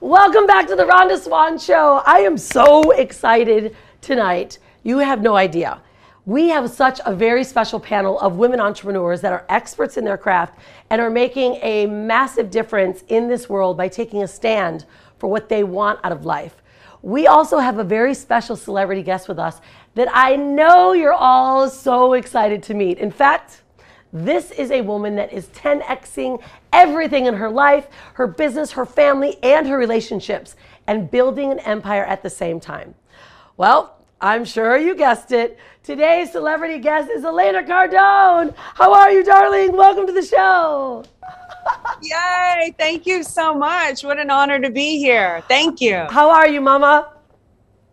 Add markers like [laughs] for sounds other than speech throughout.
Welcome back to the Rhonda Swan Show. I am so excited tonight. You have no idea. We have such a very special panel of women entrepreneurs that are experts in their craft and are making a massive difference in this world by taking a stand for what they want out of life. We also have a very special celebrity guest with us that I know you're all so excited to meet. In fact, this is a woman that is 10xing everything in her life, her business, her family, and her relationships, and building an empire at the same time. Well, I'm sure you guessed it. Today's celebrity guest is Elena Cardone. How are you, darling? Welcome to the show. Yay! Thank you so much. What an honor to be here. Thank you. How are you, Mama?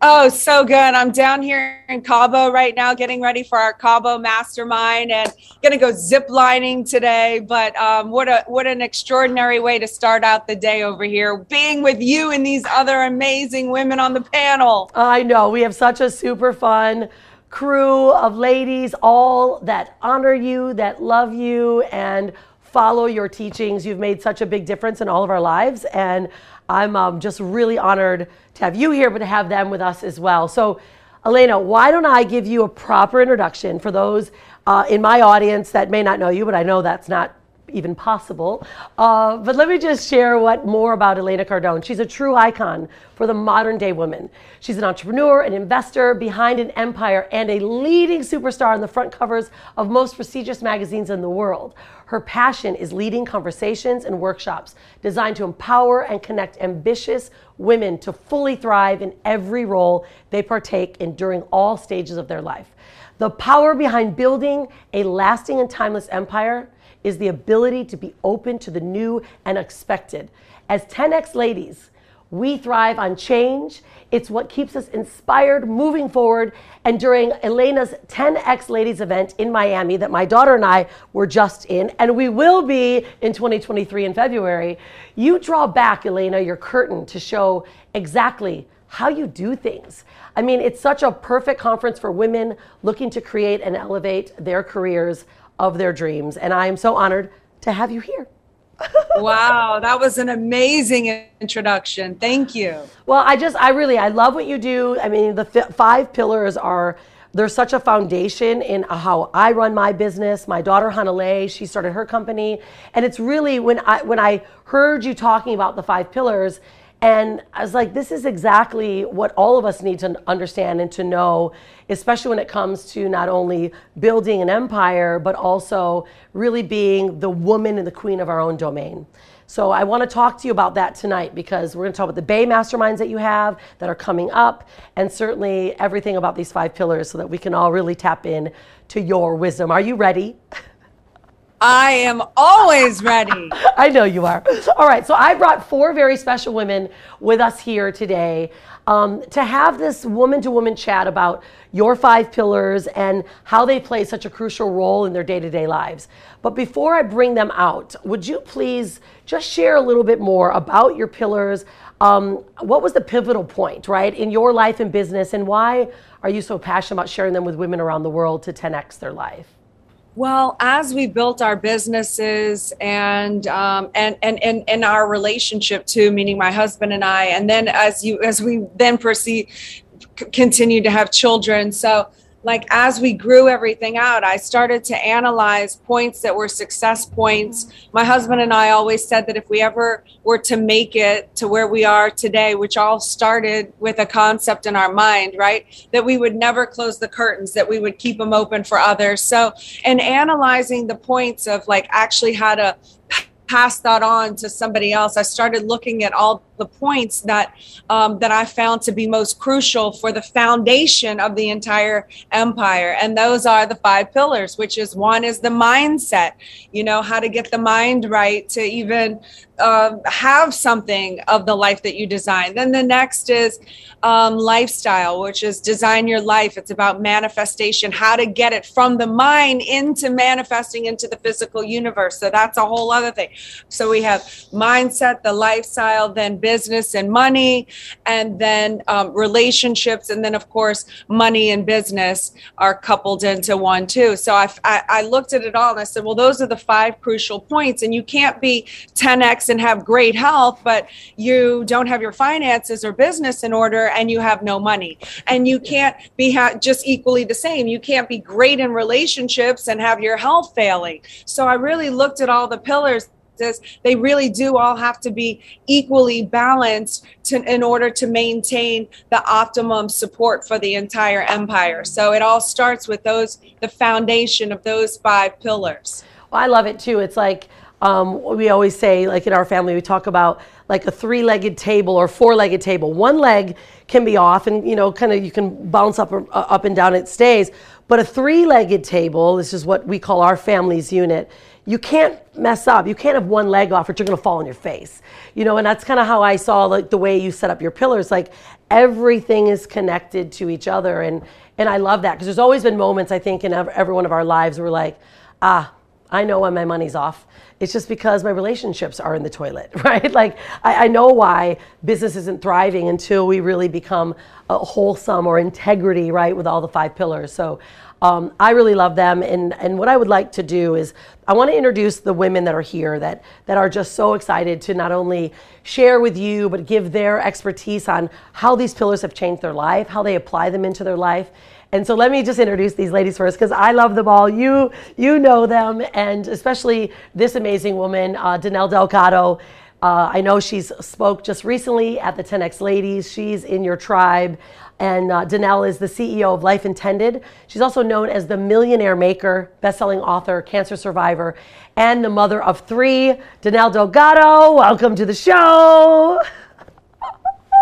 Oh, so good. I'm down here in Cabo right now, getting ready for our Cabo Mastermind, and gonna go zip lining today. But um, what a what an extraordinary way to start out the day over here, being with you and these other amazing women on the panel. I know we have such a super fun crew of ladies, all that honor you, that love you, and follow your teachings. You've made such a big difference in all of our lives, and I'm um, just really honored to have you here, but to have them with us as well. So, Elena, why don't I give you a proper introduction for those uh, in my audience that may not know you, but I know that's not even possible. Uh, but let me just share what more about Elena Cardone. She's a true icon for the modern day woman. She's an entrepreneur, an investor behind an empire, and a leading superstar on the front covers of most prestigious magazines in the world. Her passion is leading conversations and workshops designed to empower and connect ambitious women to fully thrive in every role they partake in during all stages of their life. The power behind building a lasting and timeless empire is the ability to be open to the new and expected. As 10X ladies, we thrive on change. It's what keeps us inspired moving forward. And during Elena's 10X Ladies event in Miami, that my daughter and I were just in, and we will be in 2023 in February, you draw back, Elena, your curtain to show exactly how you do things. I mean, it's such a perfect conference for women looking to create and elevate their careers of their dreams. And I am so honored to have you here [laughs] wow, that was an amazing introduction. Thank you. Well, I just, I really, I love what you do. I mean, the f- five pillars are there's such a foundation in how I run my business. My daughter Hanalei, she started her company, and it's really when I when I heard you talking about the five pillars, and I was like, this is exactly what all of us need to understand and to know, especially when it comes to not only building an empire, but also really being the woman and the queen of our own domain. So I want to talk to you about that tonight because we're going to talk about the BAE masterminds that you have that are coming up, and certainly everything about these five pillars so that we can all really tap in to your wisdom. Are you ready? [laughs] I am always ready. I know you are. All right, so I brought four very special women with us here today um, to have this woman to woman chat about your five pillars and how they play such a crucial role in their day to day lives. But before I bring them out, would you please just share a little bit more about your pillars? Um, what was the pivotal point, right, in your life and business, and why are you so passionate about sharing them with women around the world to 10x their life? Well, as we built our businesses and um, and and and and our relationship too, meaning my husband and I, and then as you as we then proceed, c- continue to have children. So like as we grew everything out i started to analyze points that were success points. My husband and i always said that if we ever were to make it to where we are today which all started with a concept in our mind right that we would never close the curtains that we would keep them open for others. So and analyzing the points of like actually how to pass that on to somebody else i started looking at all the points that um, that I found to be most crucial for the foundation of the entire empire, and those are the five pillars. Which is one is the mindset. You know how to get the mind right to even uh, have something of the life that you design. Then the next is um, lifestyle, which is design your life. It's about manifestation, how to get it from the mind into manifesting into the physical universe. So that's a whole other thing. So we have mindset, the lifestyle, then business business and money, and then um, relationships, and then of course money and business are coupled into one too. So I, I, I looked at it all and I said, well, those are the five crucial points, and you can't be 10x and have great health, but you don't have your finances or business in order, and you have no money, and you can't be ha- just equally the same. You can't be great in relationships and have your health failing. So I really looked at all the pillars they really do all have to be equally balanced to, in order to maintain the optimum support for the entire empire. So it all starts with those, the foundation of those five pillars. Well, I love it too. It's like um, we always say, like in our family, we talk about like a three-legged table or four-legged table. One leg can be off, and you know, kind of you can bounce up or, uh, up and down. It stays. But a three-legged table, this is what we call our family's unit you can't mess up. You can't have one leg off or you're going to fall on your face. You know, and that's kind of how I saw like the way you set up your pillars. Like everything is connected to each other. And, and I love that because there's always been moments I think in every one of our lives where we're like, ah, I know when my money's off. It's just because my relationships are in the toilet, [laughs] right? Like, I, I, know why business isn't thriving until we really become a wholesome or integrity, right, with all the five pillars. So um, I really love them. And, and what I would like to do is I want to introduce the women that are here that, that are just so excited to not only share with you, but give their expertise on how these pillars have changed their life, how they apply them into their life. And so let me just introduce these ladies first because I love them all. You, you know them, and especially this amazing woman, uh, Danelle Delgado. Uh, I know she's spoke just recently at the 10X Ladies. She's in your tribe. And uh, Danelle is the CEO of Life Intended. She's also known as the millionaire maker, best-selling author, cancer survivor, and the mother of three. Danelle Delgado, welcome to the show. [laughs]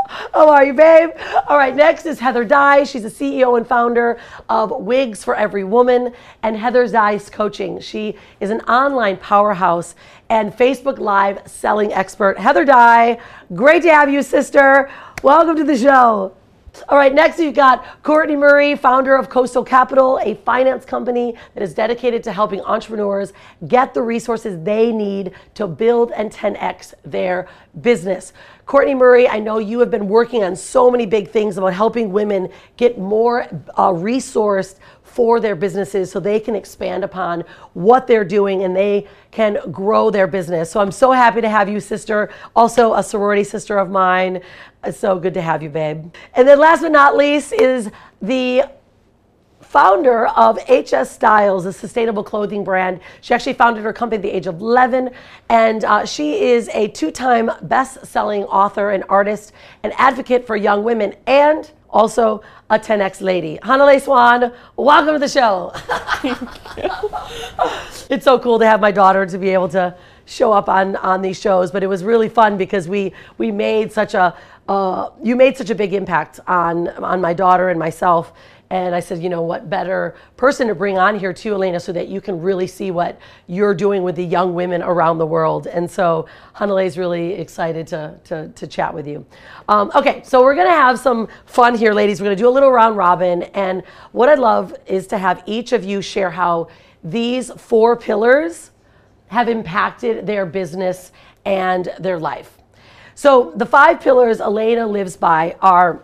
How are you, babe? All right, next is Heather Dye. She's the CEO and founder of Wigs for Every Woman and Heather Dye's Coaching. She is an online powerhouse and Facebook Live selling expert. Heather Dye, great to have you, sister. Welcome to the show. All right, next we've got Kortney Murray, founder of Coastal Capital, a finance company that is dedicated to helping entrepreneurs get the resources they need to build and 10x their business. Kortney Murray, I know you have been working on so many big things about helping women get more uh, resourced for their businesses so they can expand upon what they're doing and they can grow their business. So I'm so happy to have you, sister. Also, a sorority sister of mine. It's so good to have you, babe. And then last but not least is the founder of HS Styles, a sustainable clothing brand. She actually founded her company at the age of 11, and uh, she is a two time best selling author and artist and advocate for young women and also a 10X lady. Hanalei Swan, welcome to the show. [laughs] it's so cool to have my daughter to be able to show up on, on these shows, but it was really fun because we, we made such a, uh, you made such a big impact on, on my daughter and myself and I said, you know, what better person to bring on here too, Elena, so that you can really see what you're doing with the young women around the world. And so Hanalei is really excited to, to, to chat with you. Um, okay, so we're going to have some fun here, ladies. We're going to do a little round robin. And what I'd love is to have each of you share how these four pillars have impacted their business and their life. So the five pillars Elena lives by are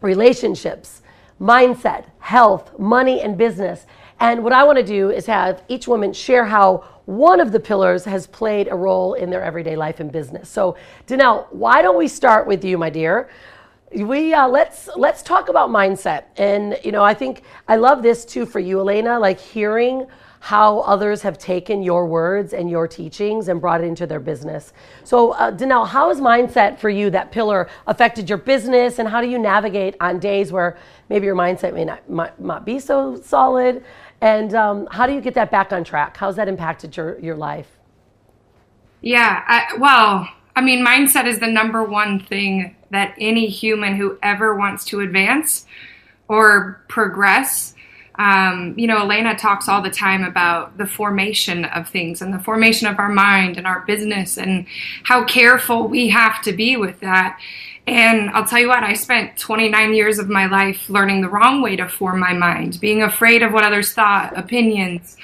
relationships mindset, health, money, and business. And what I want to do is have each woman share how one of the pillars has played a role in their everyday life and business. So, Danelle, why don't we start with you, my dear? We uh, let's let's talk about mindset, and you know I think I love this too for you, Elena. Like hearing how others have taken your words and your teachings and brought it into their business. So, uh, Danelle, how has mindset for you, that pillar, affected your business, and how do you navigate on days where maybe your mindset may not, might, not be so solid? And um, how do you get that back on track? How's that impacted your, your life? Yeah, I, well, I mean, mindset is the number one thing that any human who ever wants to advance or progress um, you know, Elena talks all the time about the formation of things and the formation of our mind and our business and how careful we have to be with that. And I'll tell you what, I spent 29 years of my life learning the wrong way to form my mind, being afraid of what others thought, opinions,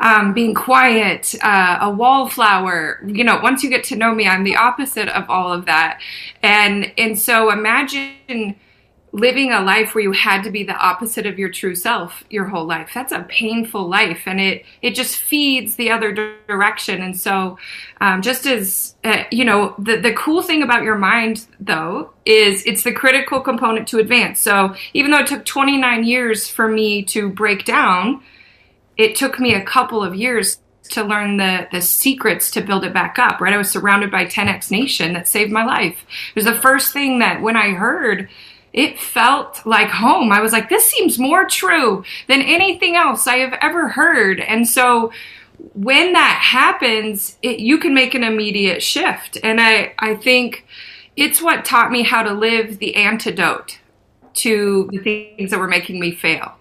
um, being quiet, uh, a wallflower. You know, once you get to know me, I'm the opposite of all of that. And and so imagine living a life where you had to be the opposite of your true self your whole life. That's a painful life and it it just feeds the other direction. And so um, just as uh, you know the the cool thing about your mind though is it's the critical component to advance. So even though it took 29 years for me to break down it took me a couple of years to learn the the secrets to build it back up right? I was surrounded by 10x nation that saved my life. It was the first thing that when i heard it felt like home. I was like, this seems more true than anything else I have ever heard. And so when that happens, it, you can make an immediate shift. And I, I think it's what taught me how to live the antidote to the things that were making me fail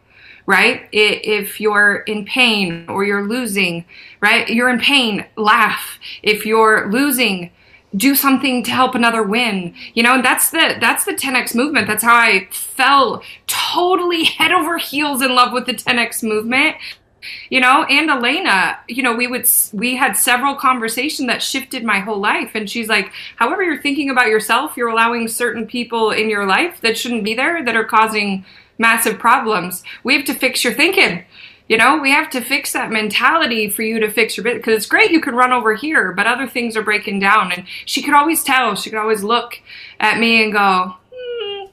right? If you're in pain or you're losing, right? You're in pain, laugh. If you're losing, do something to help another win you know? And that's the that's the 10x movement. That's how i fell totally [laughs] head over heels in love with the 10x movement you know? And elena you know we would we had several conversations that shifted my whole life. And she's like however you're thinking about yourself you're allowing certain people in your life that shouldn't be there that are causing massive problems. We have to fix your thinking you know, we have to fix that mentality for you to fix your business because it's great you could run over here, but other things are breaking down. And she could always tell, she could always look at me and go, hmm,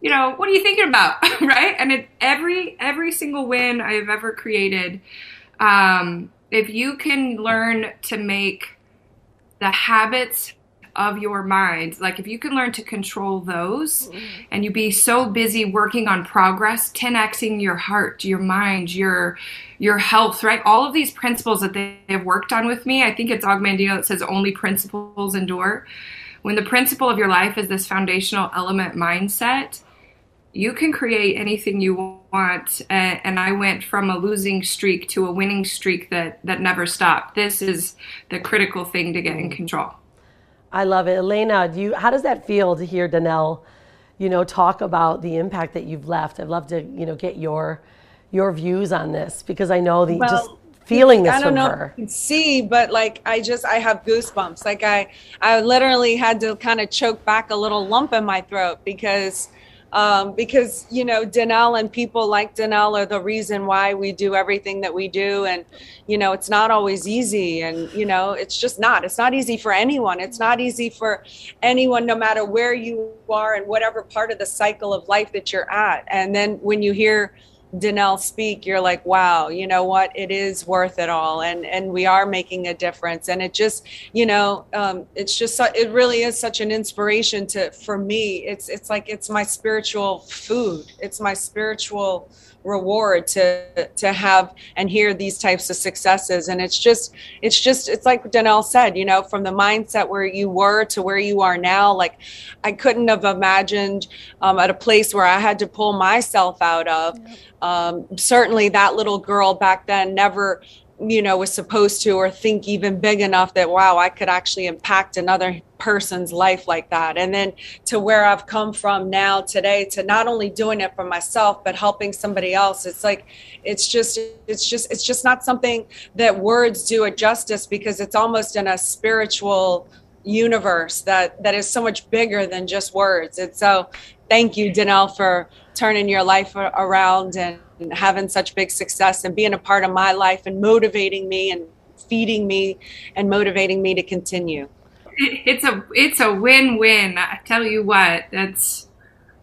you know, what are you thinking about? [laughs] right? And it, every every single win I have ever created, um, if you can learn to make the habits of your mind. Like if you can learn to control those mm-hmm. and you be so busy working on progress, 10xing your heart, your mind, your your health, right? All of these principles that they have worked on with me. I think it's Og Mandino that says only principles endure. When the principle of your life is this foundational element mindset, you can create anything you want and i went from a losing streak to a winning streak that that never stopped this is the critical thing to get in control I love it. Elena, do you, how does that feel to hear Danelle, you know, talk about the impact that you've left? I'd love to, you know, get your your views on this because I know the well, just feeling this I don't know her. If you can see, but like I just I have goosebumps. Like I I literally had to kind of choke back a little lump in my throat because um, because you know Danelle and people like Danelle are the reason why we do everything that we do, and you know it's not always easy, and you know it's just not. It's not easy for anyone. It's not easy for anyone, no matter where you are and whatever part of the cycle of life that you're at. And then when you hear Danelle speak, you're like, wow, you know what? It is worth it all, and and we are making a difference. And it just, you know, um, it's just it really is such an inspiration to for me. It's it's like it's my spiritual food. It's my spiritual reward to to have and hear these types of successes. And it's just it's just it's like Danelle said you know from the mindset where you were to where you are now like I couldn't have imagined um, at a place where I had to pull myself out of. Um, certainly that little girl back then never you know was supposed to or think even big enough that wow i could actually impact another person's life like that. And then to where i've come from now today to not only doing it for myself but helping somebody else it's like it's just it's just it's just not something that words do it justice because it's almost in a spiritual universe that that is so much bigger than just words. And so thank you danelle for turning your life around and and having such big success and being a part of my life and motivating me and feeding me and motivating me to continue. It's a it's a win-win. I tell you what, that's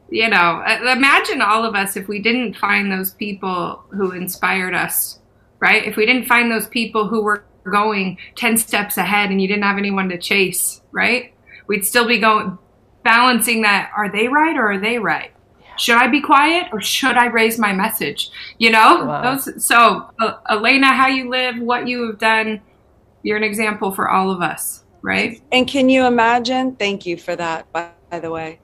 you know, uh, imagine all of us if we didn't find those people who inspired us, right? If we didn't find those people who were going 10 steps ahead and you didn't have anyone to chase, right? We'd still be going balancing that are they right or are they right? Should I be quiet or should I raise my message? You know, wow. those, so uh, Elena, how you live, what you have done, you're an example for all of us, right? And can you imagine? Thank you for that, by, by the way.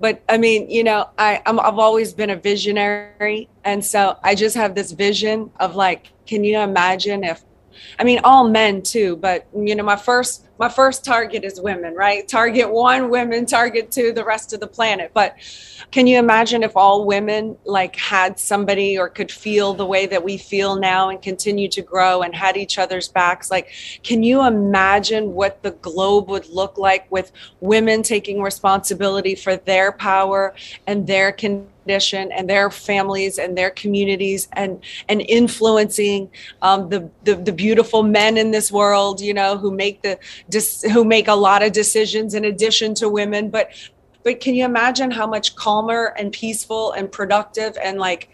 But I mean, you know, I, I'm, I've always been a visionary. And so I just have this vision of like, can you imagine if, I mean, all men too, but you know, my first my first target is women, right? Target one, women, target two, the rest of the planet. But can you imagine if all women like had somebody or could feel the way that we feel now and continue to grow and had each other's backs? Like, can you imagine what the globe would look like with women taking responsibility for their power and their condition? and their families and their communities and and influencing um, the, the, the beautiful men in this world you know who make the who make a lot of decisions in addition to women but but can you imagine how much calmer and peaceful and productive and like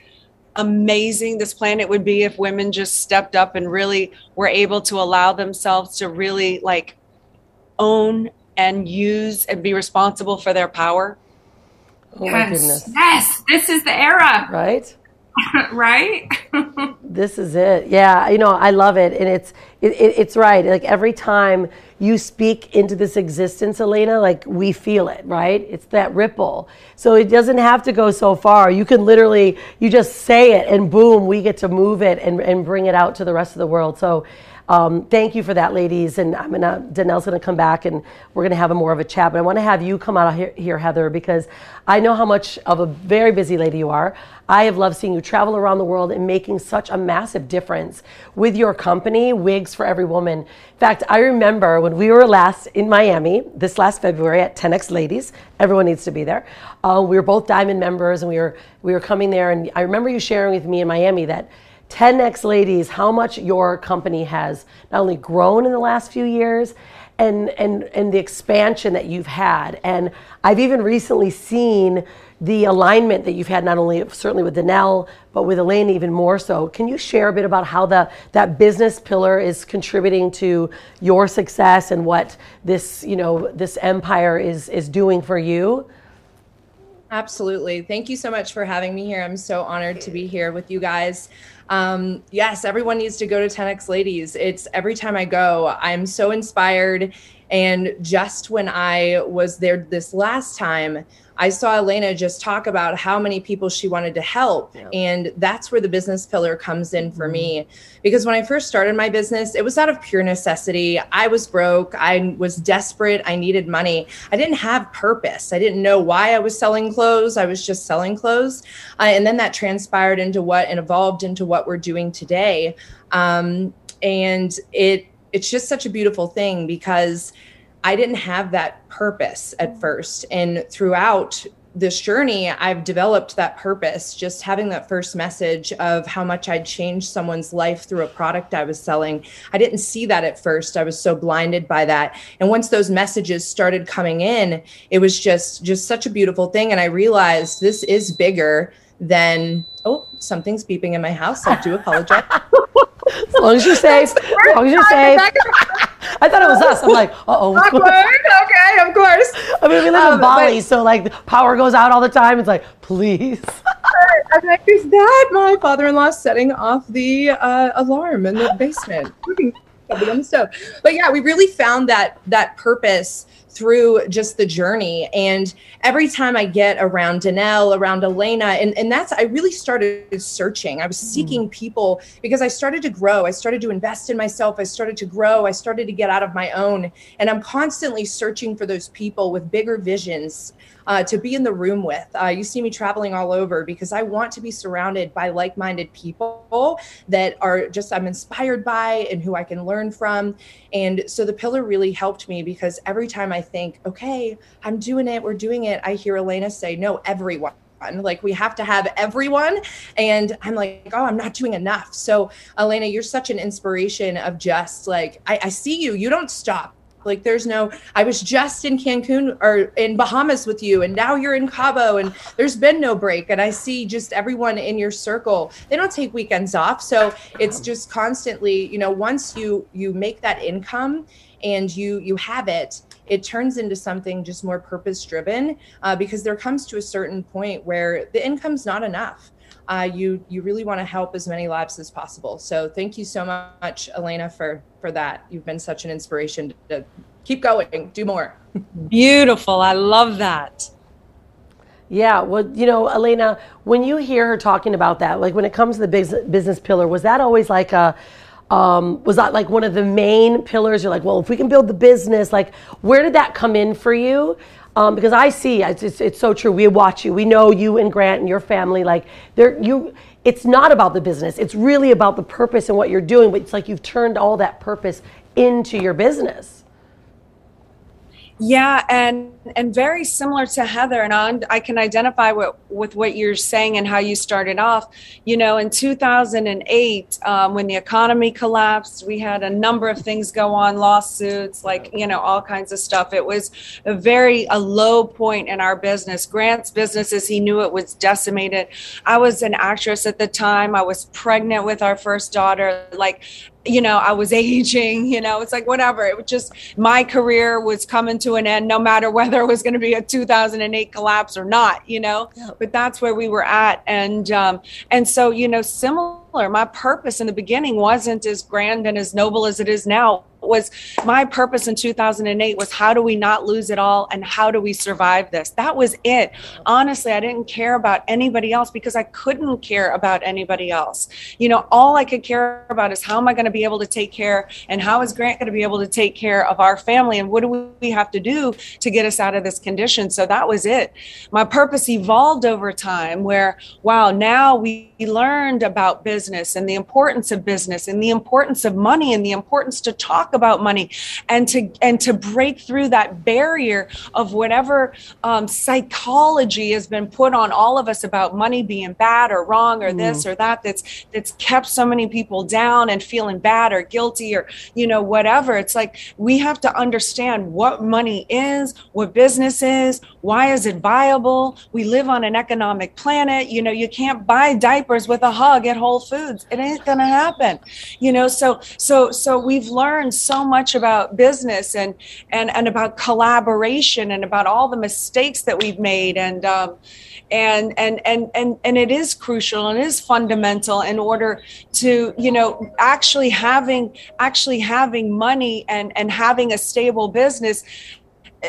amazing this planet would be if women just stepped up and really were able to allow themselves to really like own and use and be responsible for their power Oh yes. my goodness. Yes, this is the era. Right? [laughs] right? this is it. Yeah, you know, I love it and it's it, it, it's right. Like every time you speak into this existence, Elena, like we feel it, right? It's that ripple. So it doesn't have to go so far. You can literally you just say it and boom, we get to move it and and bring it out to the rest of the world. So um, thank you for that, ladies. And I'm gonna Danelle's gonna come back and we're gonna have a more of a chat. But I want to have you come out here, here, Heather, because I know how much of a very busy lady you are. I have loved seeing you travel around the world and making such a massive difference with your company, Wigs for Every Woman. In fact, I remember when we were last in Miami this last February at 10x Ladies. Everyone needs to be there. Uh, we were both Diamond members, and we were we were coming there. And I remember you sharing with me in Miami that 10x ladies how much your company has not only grown in the last few years and and and the expansion that you've had and i've even recently seen the alignment that you've had not only certainly with Danelle but with Elena even more so can you share a bit about how the that business pillar is contributing to your success and what this you know this empire is is doing for you Absolutely. Thank you so much for having me here. I'm so honored to be here with you guys. Um, yes, everyone needs to go to 10x Ladies. It's every time I go, I'm so inspired. And just when I was there this last time, I saw Elena just talk about how many people she wanted to help. Yeah. And that's where the business pillar comes in for mm-hmm. me. Because when I first started my business, it was out of pure necessity. I was broke. I was desperate. I needed money. I didn't have purpose. I didn't know why I was selling clothes. I was just selling clothes. Uh, and then that transpired into what and evolved into what we're doing today. Um, and it, it's just such a beautiful thing because I didn't have that purpose at mm. first. And throughout this journey, I've developed that purpose, just having that first message of how much I'd changed someone's life through a product I was selling. I didn't see that at first. I was so blinded by that. And once those messages started coming in, it was just just such a beautiful thing and I realized this is bigger than oh, something's beeping in my house. I do [laughs] apologize. As long as you're safe. As long as you're safe. [laughs] I thought it was us. I'm like, uh oh. Okay, of course. I mean, we live um, in Bali, but, so like power goes out all the time. It's like, please. I'm like, is that my father-in-law setting off the uh, alarm in the basement? On the stove. But yeah, we really found that that purpose through just the journey. And every time I get around Danelle, around Elena, and, and that's, I really started searching. I was mm. seeking people because I started to grow. I started to invest in myself. I started to grow. I started to get out of my own. And I'm constantly searching for those people with bigger visions uh, to be in the room with. Uh, you see me traveling all over because I want to be surrounded by like minded people that are just I'm inspired by and who I can learn from. And so the pillar really helped me because every time I think, okay, I'm doing it, we're doing it, I hear Elena say, no, everyone. Like we have to have everyone. And i'm like oh i'm not doing enough. So elena you're such an inspiration of just like I, I, see you. You don't stop like there's no, I was just in Cancun or in Bahamas with you, and now you're in Cabo, and there's been no break. And I see just everyone in your circle. They don't take weekends off, so it's just constantly, you know, once you you make that income and you you have it it turns into something just more purpose driven uh, because there comes to a certain point where the income's not enough uh, you you really want to help as many lives as possible. So thank you so much, Elena, for for that. You've been such an inspiration to keep going, do more. [laughs] Beautiful. I love that. Yeah, well, you know, Elena, when you hear her talking about that, like when it comes to the business, business pillar, was that always like a Um, was that like one of the main pillars? You're like, well, if we can build the business, like, where did that come in for you? Um, because I see it's, it's, it's so true. We watch you. We know you and Grant and your family. Like, there, you. It's not about the business. It's really about the purpose and what you're doing. But it's like you've turned all that purpose into your business. Yeah, and and very similar to Heather, and I, I can identify with with what you're saying and how you started off. You know, in 2008, um, when the economy collapsed, we had a number of things go on, lawsuits, like you know, all kinds of stuff. It was a very a low point in our business. Grant's business, as he knew it, was decimated. I was an actress at the time. I was pregnant with our first daughter. Like you know, I was [laughs] aging, you know, it's like whatever. It was just my career was coming to an end, no matter whether was going to be a 2008 collapse or not, you know. Yeah. But that's where we were at, and um, and so you know, similar. My purpose in the beginning wasn't as grand and as noble as it is now was my purpose in 2008 was how do we not lose it all and how do we survive this? That was it. Honestly i didn't care about anybody else because i couldn't care about anybody else. You know all i could care about is how am i going to be able to take care and how is grant going to be able to take care of our family and what do we have to do to get us out of this condition? So that was it. My purpose evolved over time where wow now we learned about business and the importance of business and the importance of money and the importance to talk about money and to and to break through that barrier of whatever um, psychology has been put on all of us about money being bad or wrong or mm. this or that that's that's kept so many people down and feeling bad or guilty or you know whatever. It's like we have to understand what money is what business is why is it viable? We live on an economic planet. You know you can't buy diapers with a hug at whole foods. It ain't gonna happen. You know so so so we've learned so much about business and and and about collaboration and about all the mistakes that we've made. And um, and and and and and it is crucial and is fundamental in order to you know actually having actually having money and and having a stable business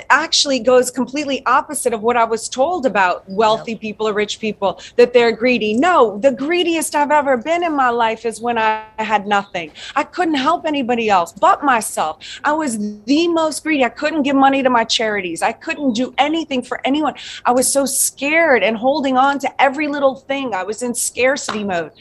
actually goes completely opposite of what I was told about wealthy yep. people or rich people that they're greedy. No, the greediest I've ever been in my life is when I had nothing. I couldn't help anybody else but myself. I was the most greedy. I couldn't give money to my charities. I couldn't do anything for anyone. I was so scared and holding on to every little thing. I was in scarcity mode.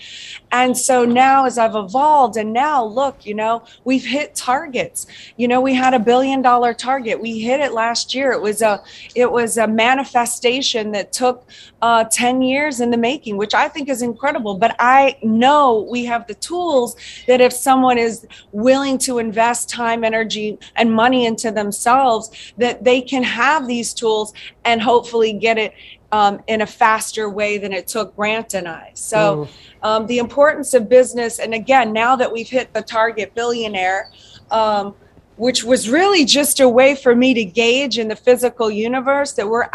And so now as I've evolved and now look, you know, we've hit targets. You know, we had a billion dollar target. We hit it last last year. It was a it was a manifestation that took uh, 10 years in the making, which I think is incredible. But I know we have the tools that if someone is willing to invest time, energy, and money into themselves, that they can have these tools and hopefully get it um, in a faster way than it took Grant and I. So, mm. um, the importance of business, and again, now that we've hit the target billionaire, um, which was really just a way for me to gauge in the physical universe that we're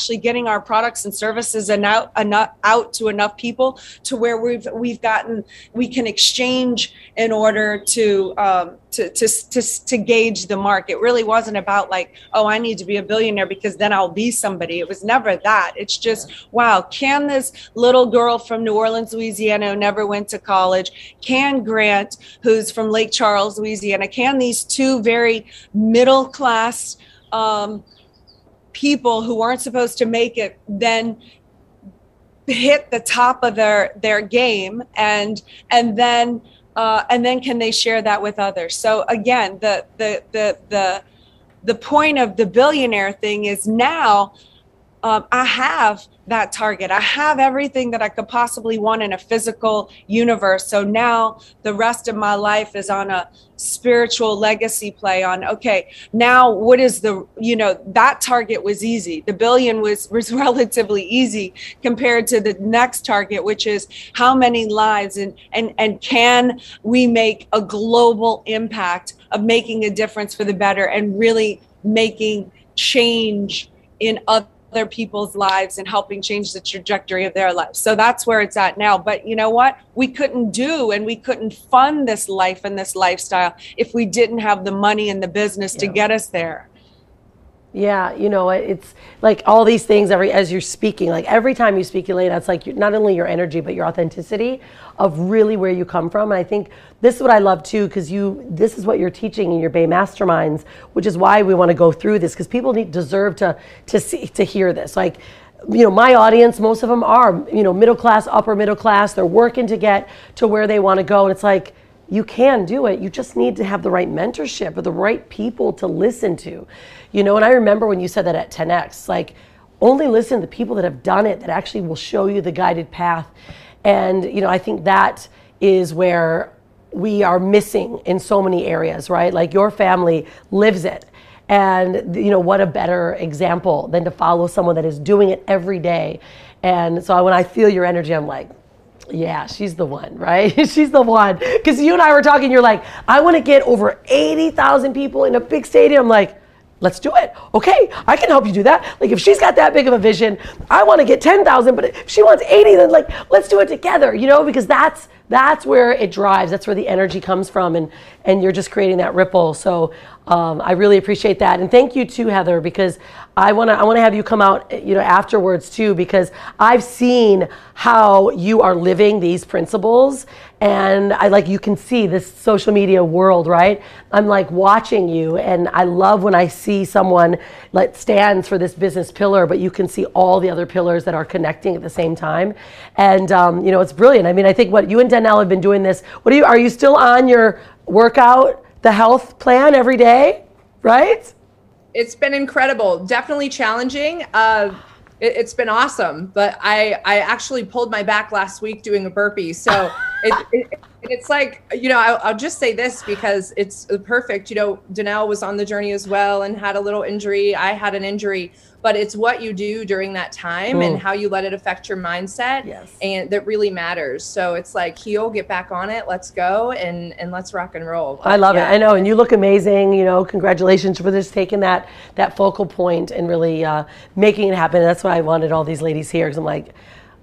actually getting our products and services and out, enough, out to enough people to where we've we've gotten we can exchange in order to um, to, to to to gauge the mark. It really wasn't about like oh I need to be a billionaire because then I'll be somebody. It was never that. It's just wow can this little girl from New Orleans, Louisiana, who never went to college, can Grant, who's from Lake Charles, Louisiana, can these two very middle class um, people who aren't supposed to make it then hit the top of their their game and and then uh, and then can they share that with others? So again the the the the the point of the billionaire thing is now um, I have that target. I have everything that I could possibly want in a physical universe. So now the rest of my life is on a spiritual legacy play on okay now what is the you know that target was easy the billion was was [laughs] relatively easy compared to the next target which is how many lives and and and can we make a global impact of making a difference for the better and really making change in other other people's lives and helping change the trajectory of their lives. So that's where it's at now. But you know what? We couldn't do and we couldn't fund this life and this lifestyle if we didn't have the money and the business yeah. to get us there. Yeah, you know, it's like all these things every as you're speaking, like every time you speak, Elena, that's like not only your energy but your authenticity of really where you come from. And I think this is what I love too, because you this is what you're teaching in your BAE Masterminds, which is why we want to go through this because people need deserve to to see to hear this. Like you know, my audience, most of them are, you know, middle class, upper middle class. They're working to get to where they want to go. And it's like, you can do it. You just need to have the right mentorship or the right people to listen to. You know, and I remember when you said that at 10X, like only listen to the people that have done it that actually will show you the guided path. And, you know, I think that is where we are missing in so many areas, right? Like your family lives it. And, you know, what a better example than to follow someone that is doing it every day. And so when I feel your energy, I'm like, yeah, she's the one, right? [laughs] she's the one. Because you and I were talking, you're like, I want to get over 80,000 people in a big stadium. Like, let's do it. Okay, I can help you do that. Like, if she's got that big of a vision, I want to get 10,000, but if she wants 80, then like, let's do it together, you know, because that's that's where it drives. That's where the energy comes from, and and you're just creating that ripple. So um, I really appreciate that, and thank you too, Heather, because I wanna I wanna have you come out, you know, afterwards too, because I've seen how you are living these principles, and I like you can see this social media world, right? I'm like watching you, and I love when I see someone that stands for this business pillar, but you can see all the other pillars that are connecting at the same time, and um, you know, it's brilliant. I mean, I think what you and Danelle have been doing this. What are you? Are you still on your workout, the health plan every day? Right? It's been incredible. Definitely challenging. Uh, it, has been awesome, but I I actually pulled my back last week doing a burpee. So [laughs] it, it, it's like you know I'll, I'll, just say this because it's perfect. You know, Danelle was on the journey as well and had a little injury. I had an injury but it's what you do during that time mm. and how you let it affect your mindset yes. and that really matters so it's like heal get back on it let's go and and let's rock and roll but, i love yeah. it i know and you look amazing you know congratulations for just taking that that focal point and really uh, making it happen that's why i wanted all these ladies here because i'm like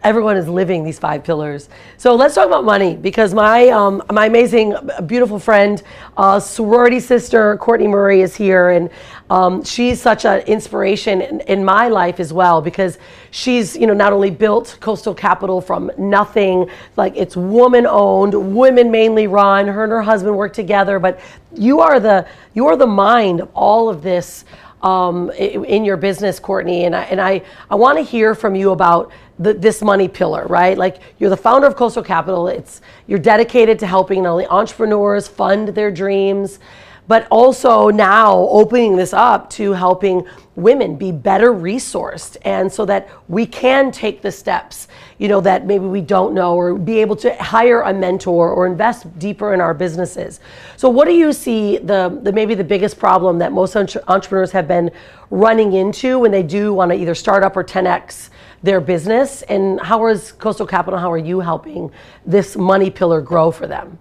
everyone is living these five pillars. So let's talk about money because my um, my amazing, beautiful friend, uh, sorority sister Kortney Murray is here, and um, she's such an inspiration in, in, my life as well because she's you know not only built Coastal Capital from nothing, like it's woman owned, women mainly run. Her and her husband work together, but you are the you are the mind of all of this. Um, in your business, Kortney, and I and I, I want to hear from you about the, this money pillar, right? Like you're the founder of Coastal Capital. It's you're dedicated to helping not only entrepreneurs fund their dreams, but also now opening this up to helping women be better resourced. And so that we can take the steps you know that maybe we don't know or be able to hire a mentor or invest deeper in our businesses. So what do you see the, the maybe the biggest problem that most entrepreneurs have been running into when they do want to either start up or 10x their business? And how is coastal capital how are you helping this money pillar grow for them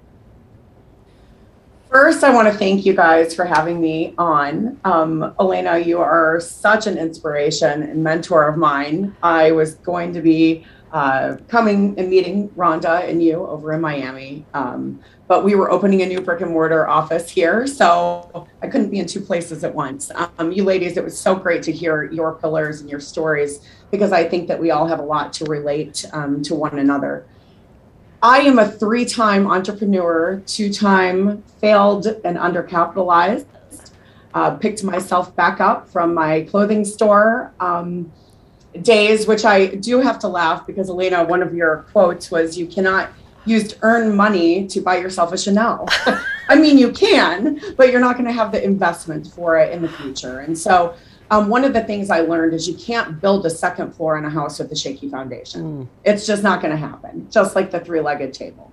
First, I want to thank you guys for having me on. Um, Elena, you are such an inspiration and mentor of mine. I was going to be uh, coming and meeting Rhonda and you over in Miami, um, but we were opening a new brick and mortar office here, so I couldn't be in two places at once. Um, you ladies, it was so great to hear your pillars and your stories because I think that we all have a lot to relate um, to one another. I am a three time entrepreneur, two time failed and undercapitalized. Uh, picked myself back up from my clothing store um, days, which I do have to laugh because Elena, one of your quotes was, You cannot use earn money to buy yourself a Chanel. [laughs] I mean, you can, but you're not going to have the investment for it in the future. And so um, one of the things I learned is you can't build a second floor in a house with a shaky foundation. Mm. It's just not going to happen, just like the three legged table.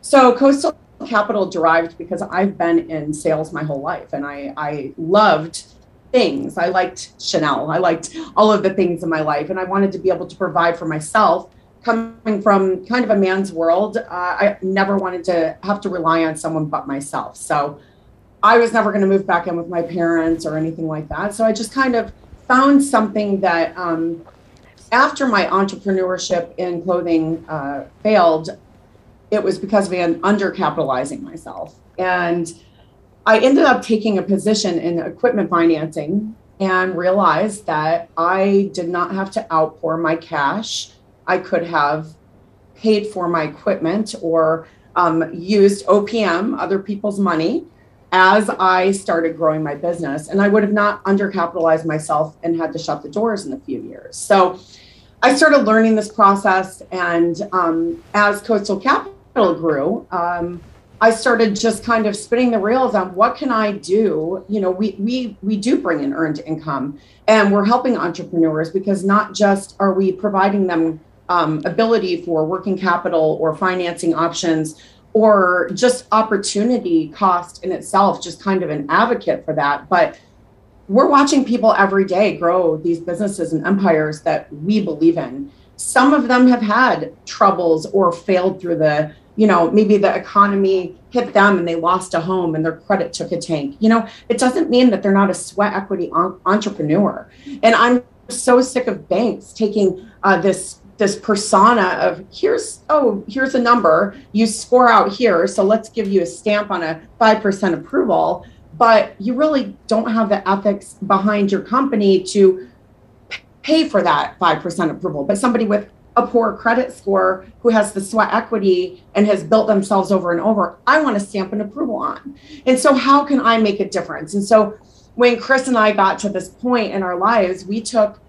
So, Coastal Capital derived because I've been in sales my whole life and I, I loved things. I liked Chanel, I liked all of the things in my life, and I wanted to be able to provide for myself. Coming from kind of a man's world, uh, I never wanted to have to rely on someone but myself. So, I was never going to move back in with my parents or anything like that. So I just kind of found something that um, after my entrepreneurship in clothing uh, failed, it was because of an undercapitalizing myself. And I ended up taking a position in equipment financing and realized that I did not have to outpour my cash. I could have paid for my equipment or um, used OPM, other people's money, as I started growing my business. And I would have not undercapitalized myself and had to shut the doors in a few years. So I started learning this process. And um, as Coastal Capital grew, um, I started just kind of spinning the reels on what can I do? You know, we we we do bring in earned income, and we're helping entrepreneurs because not just are we providing them um, ability for working capital or financing options or just opportunity cost in itself, just kind of an advocate for that. But we're watching people every day grow these businesses and empires that we believe in. Some of them have had troubles or failed through the, you know, maybe the economy hit them and they lost a home and their credit took a tank. You know, it doesn't mean that they're not a sweat equity entrepreneur. And I'm so sick of banks taking uh, this this persona of here's oh here's a number. You score out here so let's give you a stamp on a 5% approval. But you really don't have the ethics behind your company to pay for that 5% approval. But somebody with a poor credit score who has the sweat equity and has built themselves over and over i want to stamp an approval on. And so how can i make a difference? And so when chris and i got to this point in our lives we took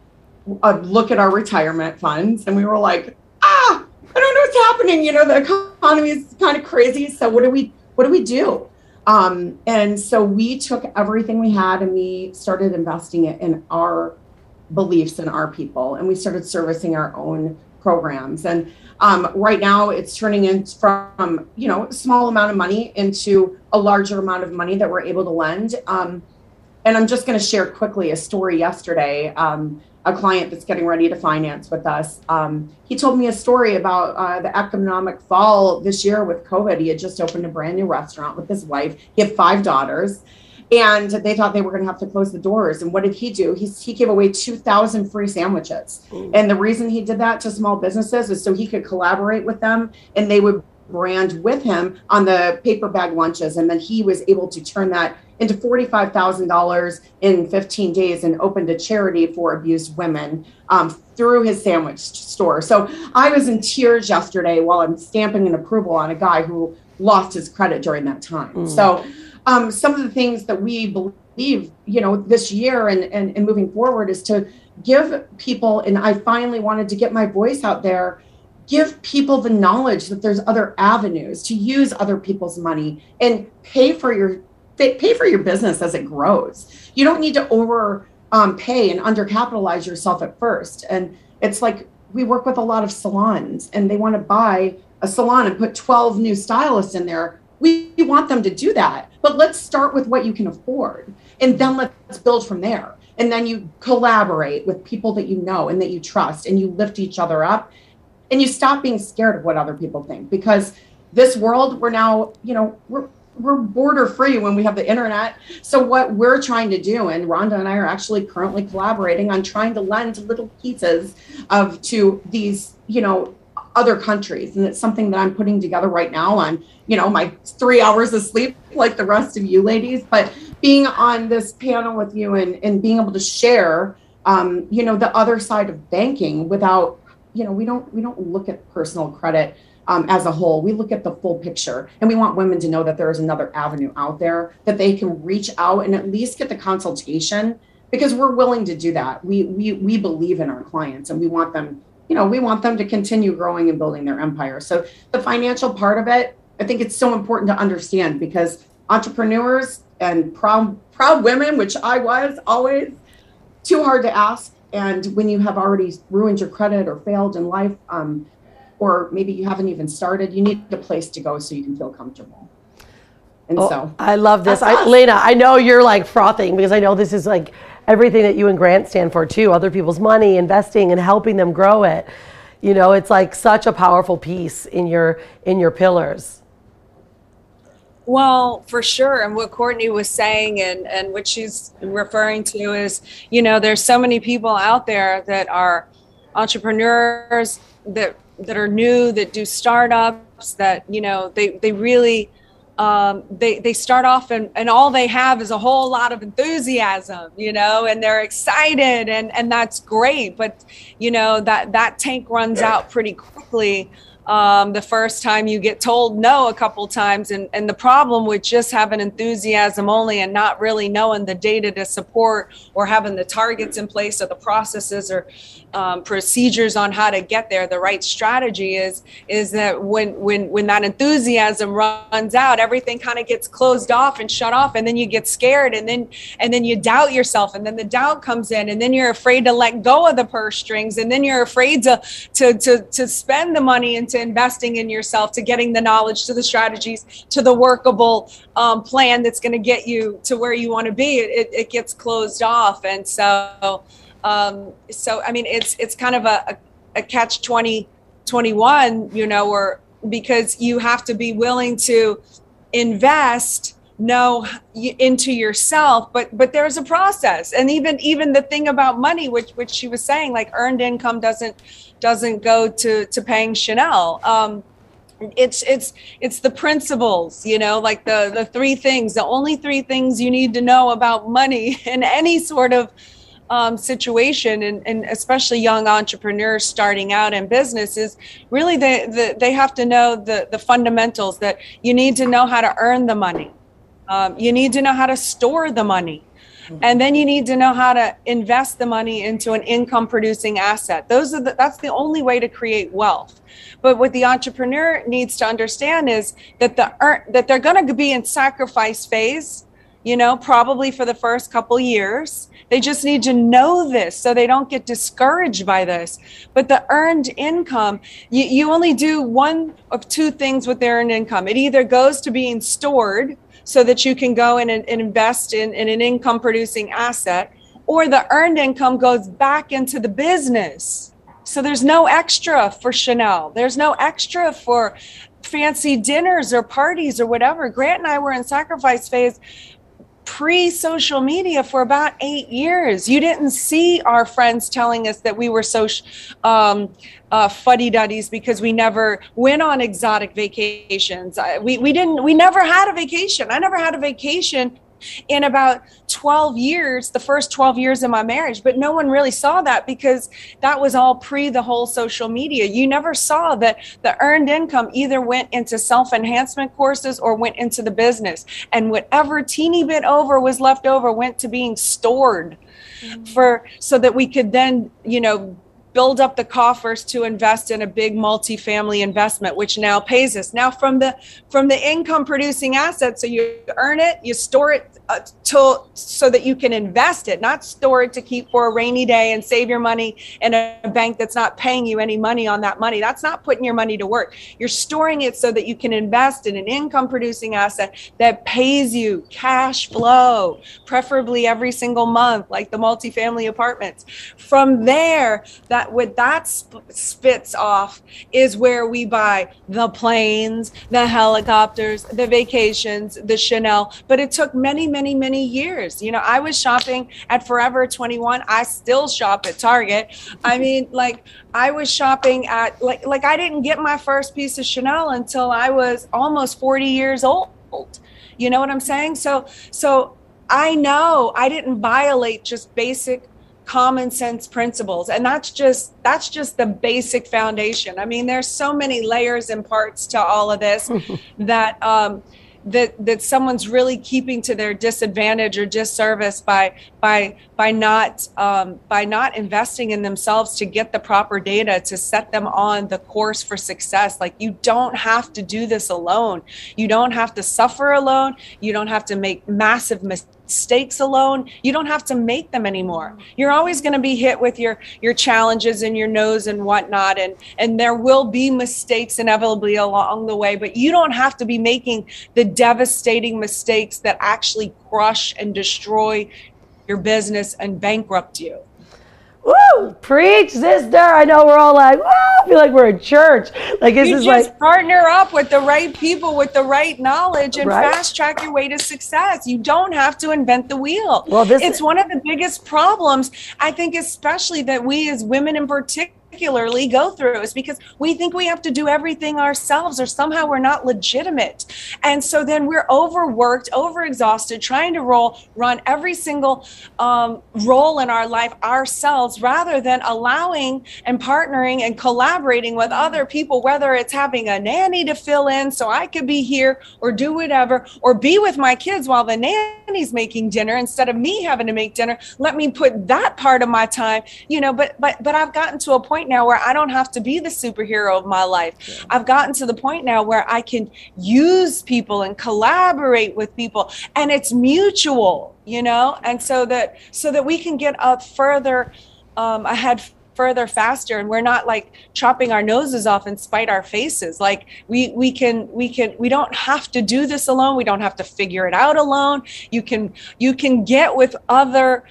a look at our retirement funds and we were like, ah, I don't know what's happening. You know, the economy is kind of crazy. So what do we what do we do? Um, and so we took everything we had and we started investing it in our beliefs and our people, and we started servicing our own programs. And um, right now, it's turning in from you know a small amount of money into a larger amount of money that we're able to lend. Um, and I'm just going to share quickly a story yesterday. A client that's getting ready to finance with us. Um, he told me a story about uh, the economic fall this year with COVID. He had just opened a brand new restaurant with his wife. He had five daughters, and they thought they were going to have to close the doors. And what did he do? He, he gave away 2,000 free sandwiches. Ooh. And the reason he did that to small businesses is so he could collaborate with them and they would brand with him on the paper bag lunches. And then he was able to turn that into $45,000 in 15 days and opened a charity for abused women um, through his sandwich store. So I was in tears yesterday while I'm stamping an approval on a guy who lost his credit during that time. Mm. So um, some of the things that we believe, you know, this year and, and, and moving forward is to give people, and I finally wanted to get my voice out there give people the knowledge that there's other avenues to use other people's money and pay for your pay for your business as it grows. You don't need to over um, pay and undercapitalize yourself at first. And it's like we work with a lot of salons and they want to buy a salon and put 12 new stylists in there. We want them to do that. But let's start with what you can afford and then let's build from there. And then you collaborate with people that you know and that you trust and you lift each other up and you stop being scared of what other people think because this world we're now, you know, we're we're border free when we have the internet. So what we're trying to do, and Rhonda and I are actually currently collaborating on trying to lend little pieces of to these, you know, other countries. And it's something that I'm putting together right now on, you know, my three hours of sleep, like the rest of you ladies. But being on this panel with you and, and being able to share um, you know, the other side of banking without, you know, we don't we don't look at personal credit um, as a whole. We look at the full picture and we want women to know that there is another avenue out there that they can reach out and at least get the consultation because we're willing to do that. We, we, we believe in our clients and we want them, you know, we want them to continue growing and building their empire. So the financial part of it, I think it's so important to understand because entrepreneurs and proud, proud women, which I was always too hard to ask. And when you have already ruined your credit or failed in life, um, or maybe you haven't even started, you need a place to go so you can feel comfortable. And oh, so I love this. I, Lena, I know you're like frothing because I know this is like everything that you and Grant stand for too. Other people's money, investing and helping them grow it. You know, it's like such a powerful piece in your in your pillars. Well, for sure. And what Kortney was saying and, and what she's referring to is, you know, there's so many people out there that are entrepreneurs that that are new that do startups that you know they they really um, they they start off and, and all they have is a whole lot of enthusiasm, you know, and they're excited and and that's great. But you know that that tank runs out pretty quickly um, the first time you get told no a couple times. And, and the problem with just having enthusiasm only and not really knowing the data to support or having the targets in place or the processes or um, procedures on how to get there the right strategy is is that when when when that enthusiasm runs out everything kind of gets closed off and shut off and then you get scared and then and then you doubt yourself and then the doubt comes in and then you're afraid to let go of the purse strings and then you're afraid to to to, to spend the money into investing in yourself to getting the knowledge to the strategies to the workable um, plan that's going to get you to where you want to be. It, it gets closed off. And so um, so I mean, it's it's kind of a, a, a catch 20, 21, you know, or because you have to be willing to invest know into yourself but but there's a process. And even even the thing about money which which she was saying like earned income doesn't doesn't go to to paying chanel. Um it's it's it's the principles you know like the the three things the only three things you need to know about money [laughs] in any sort of um, situation and, and, especially young entrepreneurs starting out in business is really they, the, they have to know the, the fundamentals that you need to know how to earn the money um, you need to know how to store the money. And then you need to know how to invest the money into an income producing asset. Those are the, that's the only way to create wealth. But what the entrepreneur needs to understand is that the that they're going to be in sacrifice phase you know probably for the first couple years. They just need to know this so they don't get discouraged by this. But the earned income, you, you only do one of two things with the earned income. It either goes to being stored so that you can go in and, invest in, in an income producing asset, or the earned income goes back into the business. So there's no extra for Chanel. There's no extra for fancy dinners or parties or whatever. Grant and I were in sacrifice phase pre social media for about eight years. You didn't see our friends telling us that we were so um, uh, fuddy duddies because we never went on exotic vacations. we, we didn't, we never had a vacation. I never had a vacation in about 12 years, the first 12 years of my marriage. But no one really saw that because that was all pre the whole social media. You never saw that the earned income either went into self enhancement courses or went into the business. And whatever teeny bit over was left over went to being stored mm-hmm. for so that we could then, you know, build up the coffers to invest in a big multi-family investment which now pays us now from the from the income producing assets so you earn it you store it uh, to, so that you can invest it, not store it to keep for a rainy day and save your money in a bank that's not paying you any money on that money. That's not putting your money to work. You're storing it so that you can invest in an income producing asset that pays you cash flow, preferably every single month, like the multifamily apartments. From there, that what that sp- spits off is where we buy the planes, the helicopters, the vacations, the Chanel. But it took many, many, many years. You know, I was shopping at Forever 21. I still shop at Target. I [laughs] mean, like I was shopping at like like I didn't get my first piece of Chanel until I was almost 40 years old. You know what I'm saying? So so I know I didn't violate just basic common sense principles. And that's just that's just the basic foundation. I mean there's so many layers and parts to all of this [laughs] that um that that someone's really keeping to their disadvantage or disservice by by by not um, by not investing in themselves to get the proper data to set them on the course for success. Like you don't have to do this alone. You don't have to suffer alone. You don't have to make massive mistakes mistakes alone you don't have to make them anymore. You're always going to be hit with your your challenges and your nose and whatnot and and there will be mistakes inevitably along the way but you don't have to be making the devastating mistakes that actually crush and destroy your business and bankrupt you Woo! Preach, sister. I know we're all like, I feel like we're in church. Like this you is just like partner up with the right people with the right knowledge and right? fast track your way to success. You don't have to invent the wheel. Well, this it's one of the biggest problems, I think, especially that we as women in particular regularly go through is because we think we have to do everything ourselves or somehow we're not legitimate. And so then we're overworked, overexhausted, trying to roll, run every single um, role in our life ourselves rather than allowing and partnering and collaborating with other people, whether it's having a nanny to fill in so I could be here or do whatever, or be with my kids while the nanny's making dinner instead of me having to make dinner. Let me put that part of my time, you know, but but but I've gotten to a point now where I don't have to be the superhero of my life. Yeah. I've gotten to the point now where I can use people and collaborate with people and it's mutual, you know, and so that so that we can get up further um, ahead further faster and we're not like chopping our noses off and spite our faces like we we can we can we don't have to do this alone we don't have to figure it out alone you can you can get with other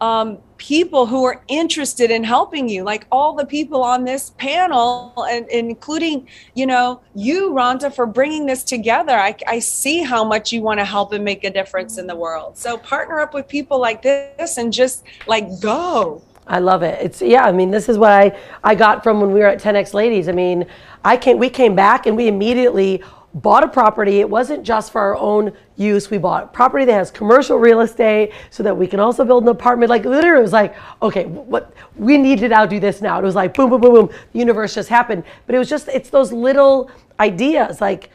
um, people who are interested in helping you like all the people on this panel and, including you know you rhonda for bringing this together I, I see how much you want to help and make a difference in the world so partner up with people like this and just like go I love it. It's yeah. I mean, this is what I I got from when we were at 10x Ladies. I mean, I came we came back and we immediately bought a property. It wasn't just for our own use. We bought property that has commercial real estate so that we can also build an apartment. Like literally, it was like, okay, what we need to now do this now. It was like boom, boom, boom, boom. The universe just happened. But it was just it's those little ideas like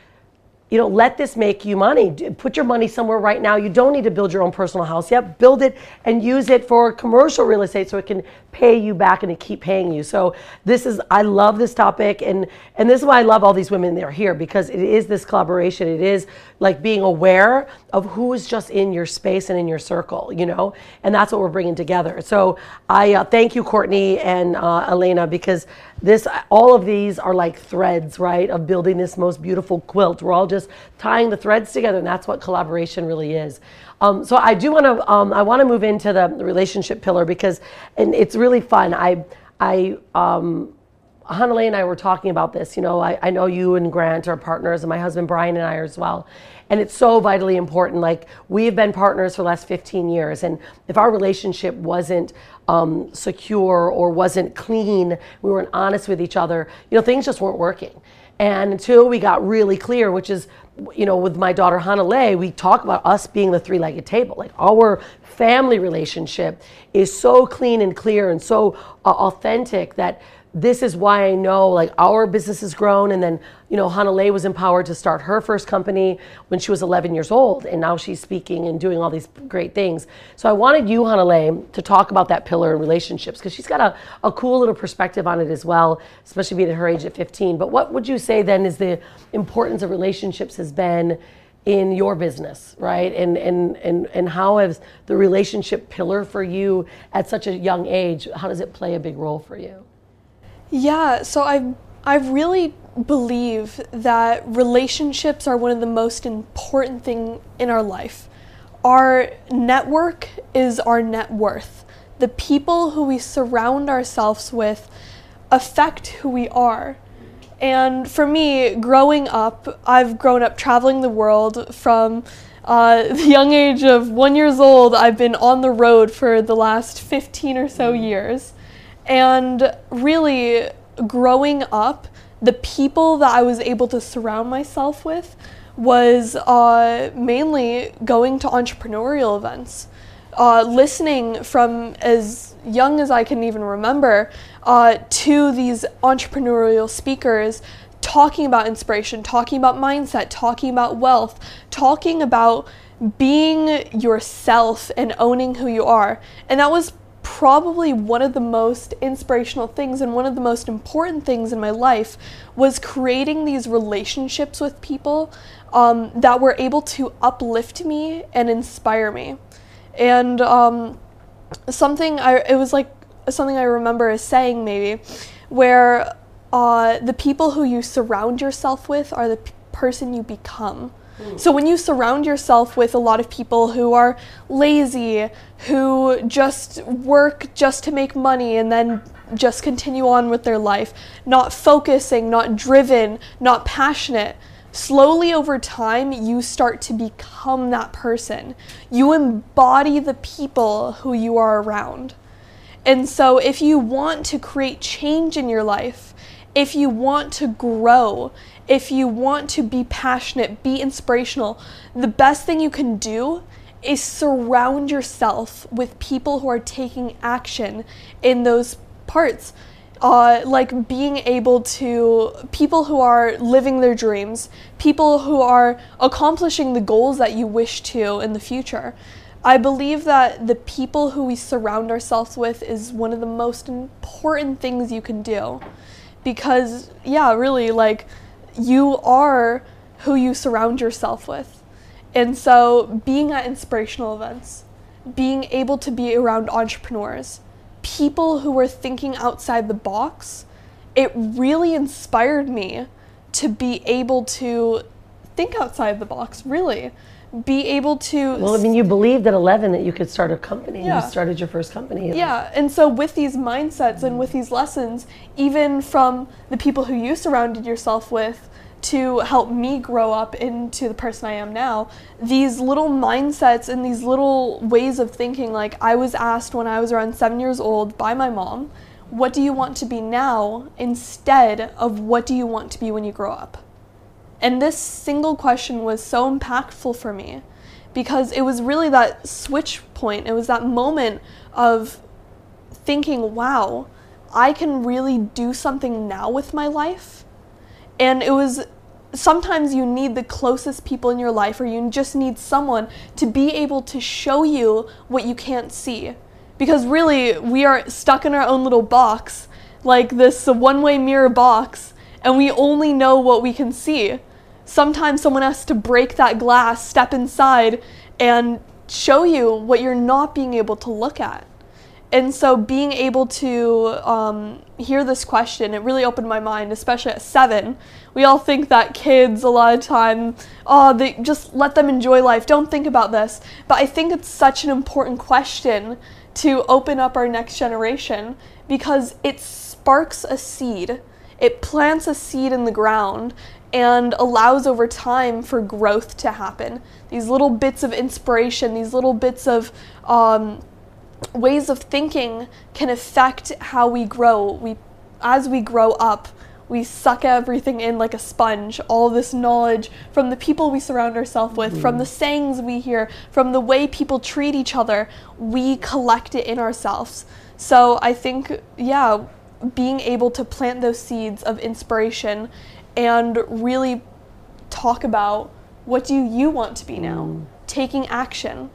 you know, let this make you money. Put your money somewhere right now. You don't need to build your own personal house yet. Build it and use it for commercial real estate so it can pay you back and keep paying you. So this is I love this topic and and this is why I love all these women that are here because it is this collaboration. It is like being aware of who is just in your space and in your circle, you know, and that's what we're bringing together. So I uh, thank you, Kortney and uh, Elena, because this all of these are like threads right of building this most beautiful quilt we're all just tying the threads together and that's what collaboration really is um, so i do want to um, i want to move into the, relationship pillar because and it's really fun i i um, Hanalei and I were talking about this. You know, I, I know you and Grant are partners, and my husband Brian and I are as well. And it's so vitally important. Like, we have been partners for the last 15 years. And if our relationship wasn't um, secure or wasn't clean, we weren't honest with each other, you know, things just weren't working. And until we got really clear, which is, you know, with my daughter Hannah Hanalei, we talk about us being the three legged table. Like, our family relationship is so clean and clear and so uh, authentic that this is why I know like our business has grown. And then, you know, Hanalei was empowered to start her first company when she was 11 years old. And now she's speaking and doing all these great things. So I wanted you, Hanalei, to talk about that pillar in relationships because she's got a, a cool little perspective on it as well, especially being at her age at 15. But what would you say then is the importance of relationships has been in your business, right? And, and, and, and how has the relationship pillar for you at such a young age, how does it play a big role for you? Yeah, so I I really believe that relationships are one of the most important thing in our life. Our network is our net worth. The people who we surround ourselves with affect who we are. And for me, growing up, I've grown up traveling the world from uh, [laughs] the young age of one years old. I've been on the road for the last 15 or so years. And really, growing up, the people that I was able to surround myself with was uh, mainly going to entrepreneurial events, uh, listening from as young as I can even remember uh, to these entrepreneurial speakers talking about inspiration, talking about mindset, talking about wealth, talking about being yourself and owning who you are. And that was probably one of the most inspirational things and one of the most important things in my life was creating these relationships with people um, that were able to uplift me and inspire me. And um, something I it was like something I remember saying maybe where uh, the people who you surround yourself with are the p- person you become. So when you surround yourself with a lot of people who are lazy, who just work just to make money and then just continue on with their life, not focusing, not driven, not passionate, slowly over time you start to become that person. You embody the people who you are around. And so, if you want to create change in your life, if you want to grow, if you want to be passionate, be inspirational, the best thing you can do is surround yourself with people who are taking action in those parts. Uh, like being able to people who are living their dreams, people who are accomplishing the goals that you wish to in the future. I believe that the people who we surround ourselves with is one of the most important things you can do. Because, yeah, really, like, you are who you surround yourself with. And so, being at inspirational events, being able to be around entrepreneurs, people who were thinking outside the box, it really inspired me to be able to think outside the box, really. Be able to. Well, I mean, you believed at 11 that you could start a company. Yeah. You started your first company. Yeah, and so with these mindsets and with these lessons, even from the people who you surrounded yourself with, to help me grow up into the person I am now. These little mindsets and these little ways of thinking, like I was asked when I was around seven years old by my mom, what do you want to be now instead of what do you want to be when you grow up? And this single question was so impactful for me because it was really that switch point. It was that moment of thinking, wow, I can really do something now with my life and it was sometimes you need the closest people in your life, or you just need someone to be able to show you what you can't see. Because really, we are stuck in our own little box, like this one way mirror box, and we only know what we can see. Sometimes someone has to break that glass, step inside, and show you what you're not being able to look at and so being able to um, hear this question, it really opened my mind, especially at seven. We all think that kids, a lot of time, oh, they just let them enjoy life. Don't think about this. But I think it's such an important question to open up our next generation because it sparks a seed. It plants a seed in the ground and allows over time for growth to happen. These little bits of inspiration, these little bits of um, ways of thinking can affect how we grow. We, as we grow up, we suck everything in like a sponge, all this knowledge from the people we surround ourselves with, mm. from the sayings we hear, from the way people treat each other, we collect it in ourselves. So I think, yeah, being able to plant those seeds of inspiration and really talk about what do you want to be now, mm. taking action.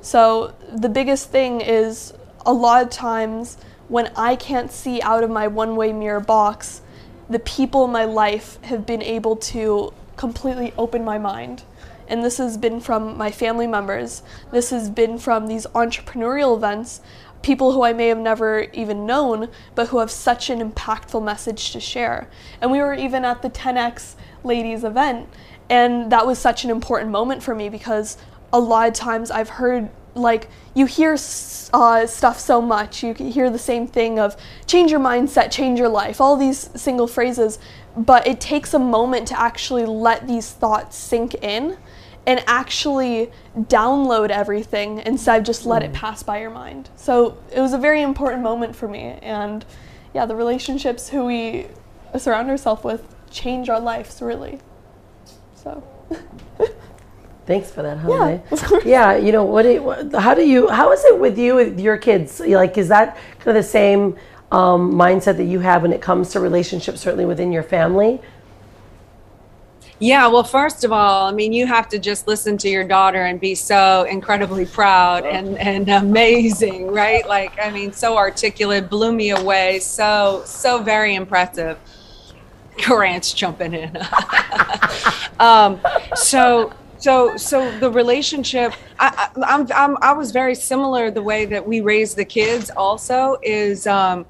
So the biggest thing is a lot of times when I can't see out of my one way mirror box, the people in my life have been able to completely open my mind. And this has been from my family members. This has been from these entrepreneurial events, people who I may have never even known, but who have such an impactful message to share. And we were even at the 10X ladies event, and that was such an important moment for me because a lot of times I've heard like you hear uh, stuff so much you hear the same thing of change your mindset change your life all these single phrases but it takes a moment to actually let these thoughts sink in and actually download everything instead of just let it mm. pass by your mind so it was a very important moment for me and yeah the relationships who we surround ourselves with change our lives really so [laughs] Thanks for that, huh? Yeah, yeah. You know what, you, How do you? How is it with you with your kids? Like, is that kind of the same um, mindset that you have when it comes to relationships, certainly within your family? Yeah, well, first of all, I mean, you have to just listen to your daughter and be so incredibly proud and, and amazing, right? Like, I mean, so articulate, blew me away, so, so very impressive. Grant's jumping in. [laughs] um, so, so so the relationship I, I I'm, I'm i was very similar the way that we raise the kids also is um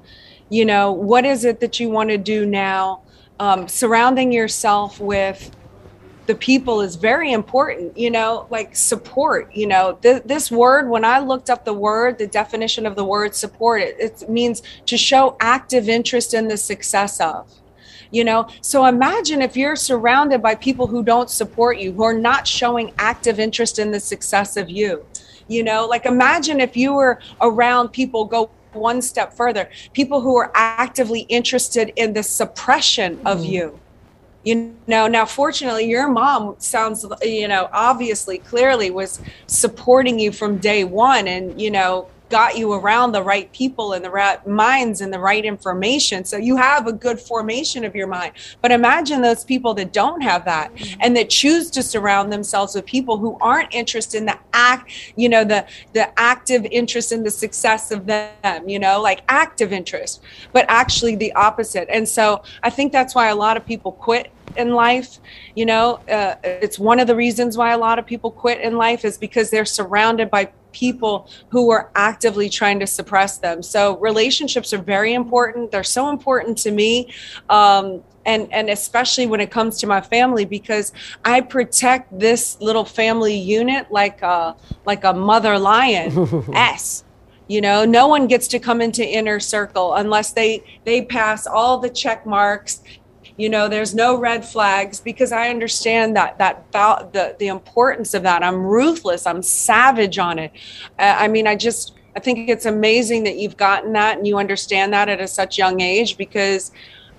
you know what is it that you want to do now um, surrounding yourself with the people is very important you know like support you know. Th- this word when i looked up the word the definition of the word support it, it means to show active interest in the success of you know. So imagine if you're surrounded by people who don't support you who are not showing active interest in the success of you you know. Like imagine if you were around people go one step further people who are actively interested in the suppression of Mm. you you know now fortunately your mom sounds you know obviously clearly was supporting you from day one and you know got you around the right people and the right minds and the right information. So you have a good formation of your mind. But imagine those people that don't have that and that choose to surround themselves with people who aren't interested in the act you know the the active interest in the success of them you know like active interest but actually the opposite. And so i think that's why a lot of people quit in life you know uh, it's one of the reasons why a lot of people quit in life is because they're surrounded by people who are actively trying to suppress them. So relationships are very important. They're so important to me um, and and especially when it comes to my family because i protect this little family unit like a like a mother lion [laughs] s. You know no one gets to come into inner circle unless they they pass all the check marks you know there's no red flags because i understand that that the the importance of that. I'm ruthless. I'm savage on it. I mean i just i think it's amazing that you've gotten that and you understand that at a such young age because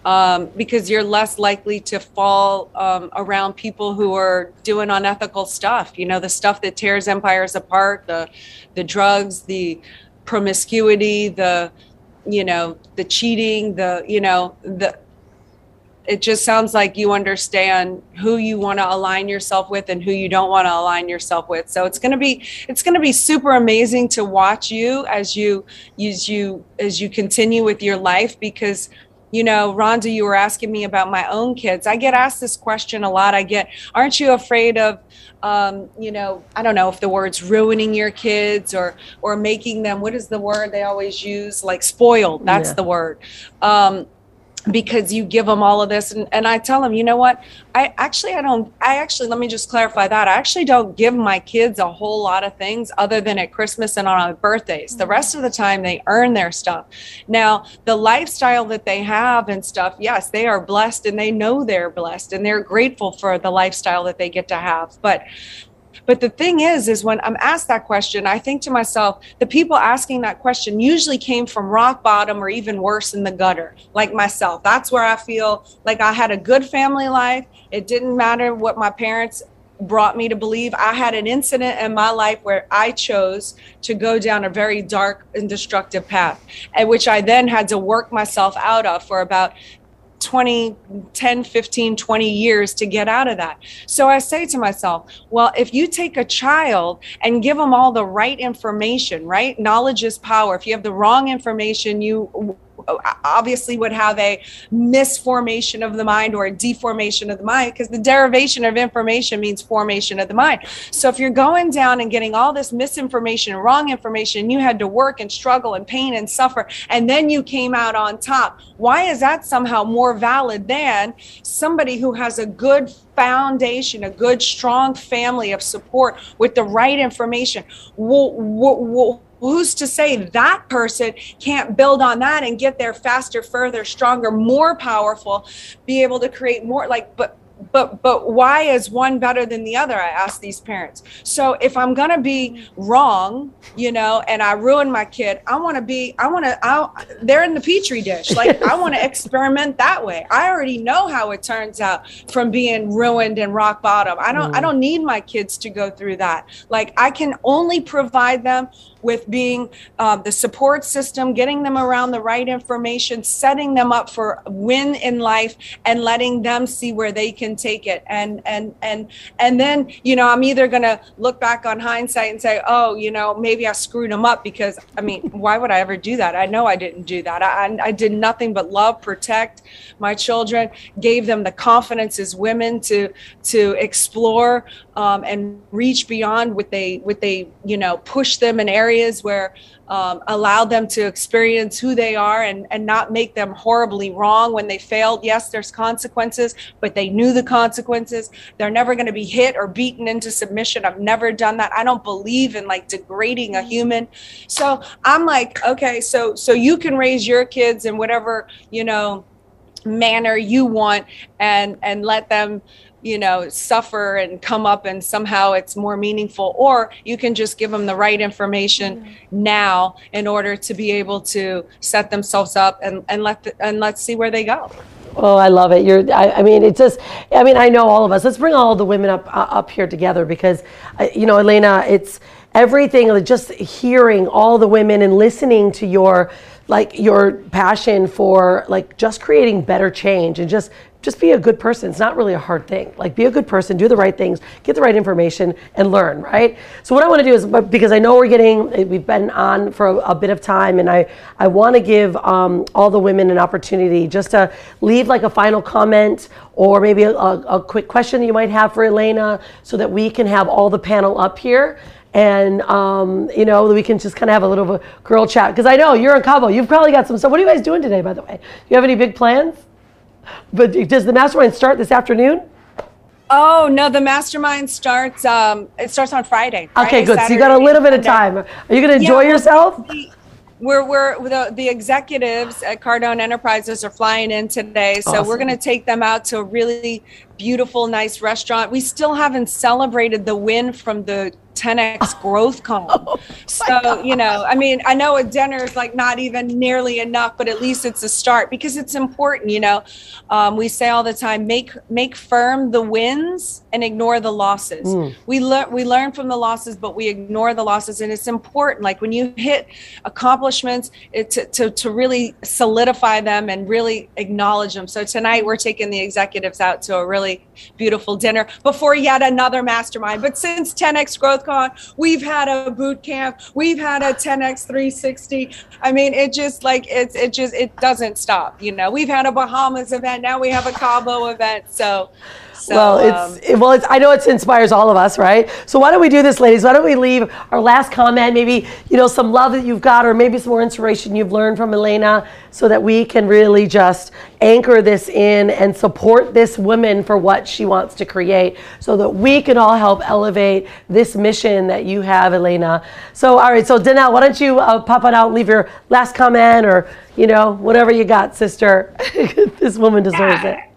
um, because you're less likely to fall um, around people who are doing unethical stuff. You know the stuff that tears empires apart the the drugs the promiscuity the you know the cheating the you know the it just sounds like you understand who you want to align yourself with and who you don't want to align yourself with. So it's going to be it's going to be super amazing to watch you as you as you as you continue with your life because you know rhonda you were asking me about my own kids. I get asked this question a lot. I get aren't you afraid of um, you know i don't know if the word's ruining your kids or or making them what is the word they always use? Like spoiled that's Yeah. the word. Um, because you give them all of this and, and i tell them you know what? I actually i don't i actually let me just clarify that. I actually don't give my kids a whole lot of things other than at christmas and on our birthdays. The rest of the time they earn their stuff. Now the lifestyle that they have and stuff yes they are blessed and they know they're blessed and they're grateful for the lifestyle that they get to have. But but the thing is, is when I'm asked that question, I think to myself, the people asking that question usually came from rock bottom or even worse in the gutter, like myself. That's where I feel like I had a good family life. It didn't matter what my parents brought me to believe. I had an incident in my life where I chose to go down a very dark and destructive path, and which I then had to work myself out of for about 20 10 15 20 years to get out of that. So i say to myself well if you take a child and give them all the right information right? Knowledge is power. If you have the wrong information you obviously would have a misformation of the mind or a deformation of the mind because the derivation of information means formation of the mind. So if you're going down and getting all this misinformation wrong information, you had to work and struggle and pain and suffer, and then you came out on top. Why is that somehow more valid than somebody who has a good foundation, a good, strong family of support with the right information? Well, well, well, who's to say that person can't build on that and get there faster further stronger more powerful be able to create more like but but but why is one better than the other i ask these parents. So if i'm going to be wrong you know and i ruin my kid i want to be i want to they're in the petri dish. Like i [laughs] want to experiment that way. I already know how it turns out from being ruined and rock bottom. I don't i mm. don't need my kids to go through that. Like i can only provide them with being uh, the support system, getting them around the right information, setting them up for win in life, and letting them see where they can take it. And and and and then you know I'm either gonna look back on hindsight and say, oh, you know, maybe I screwed them up because I mean, why would I ever do that? I know I didn't do that. I I did nothing but love, protect my children, gave them the confidence as women to to explore um, and reach beyond what they what they you know push them in areas where um, allow them to experience who they are and, and not make them horribly wrong when they failed. Yes, there's consequences, but they knew the consequences. They're never going to be hit or beaten into submission. I've never done that. I don't believe in like degrading a human. So I'm like, okay, so so you can raise your kids in whatever you know manner you want and and let them you know suffer and come up and somehow it's more meaningful or you can just give them the right information now in order to be able to set themselves up and, and let the, and let's see where they go Oh, I love it. You're, I, I, mean, it's just, I mean, I know all of us. Let's bring all the women up uh, up here together because, uh, you know, Elena, it's everything. Just hearing all the women and listening to your, like, your passion for like just creating better change and just just be a good person. It's not really a hard thing. Like be a good person, do the right things, get the right information, and learn. Right. So what I want to do is because I know we're getting we've been on for a, a bit of time, and I I want to give um, all the women an opportunity just to leave like a final comment or maybe a, a quick question you might have for Elena, so that we can have all the panel up here and um, you know we can just kind of have a little girl chat because I know you're in Cabo. You've probably got some stuff. What are you guys doing today, by the way? Do you have any big plans? But does the mastermind start this afternoon? Oh no, the mastermind starts. Um, it starts on Friday. Friday okay, good. Saturday, so you got a little bit of time. Are you going to enjoy yeah, yourself? we're we're the, the executives at Cardone Enterprises are flying in today, so awesome. we're going to take them out to a really beautiful, nice restaurant. We still haven't celebrated the win from the 10x [laughs] growth con. Oh, so, you know, I mean, I know a dinner is like not even nearly enough, but at least it's a start because it's important, you know. Um, we say all the time, make make firm the wins and ignore the losses. Mm. We learn we learn from the losses, but we ignore the losses. And it's important. Like when you hit accomplishments, it, to, to, to really solidify them and really acknowledge them. So tonight we're taking the executives out to a really beautiful dinner before yet another mastermind. But since 10x growth Con, We've had a boot camp. We've had a 10x 360. I mean, it just like it's it just it doesn't stop. You know, we've had a Bahamas event. Now we have a Cabo event. So so, well, it's um, well, it's, I know it inspires all of us, right? So why don't we do this, ladies? Why don't we leave our last comment, maybe you know some love that you've got, or maybe some more inspiration you've learned from Elena, so that we can really just anchor this in and support this woman for what she wants to create, so that we can all help elevate this mission that you have, Elena. So all right, so Danelle, why don't you uh, pop it out, leave your last comment, or you know whatever you got, sister. [laughs] this woman deserves it.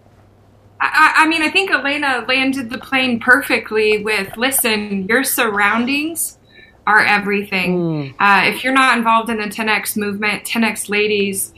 I, I, mean, I think Elena landed the plane perfectly with listen, your surroundings are everything. Mm. Uh, if you're not involved in the 10X movement, 10X ladies,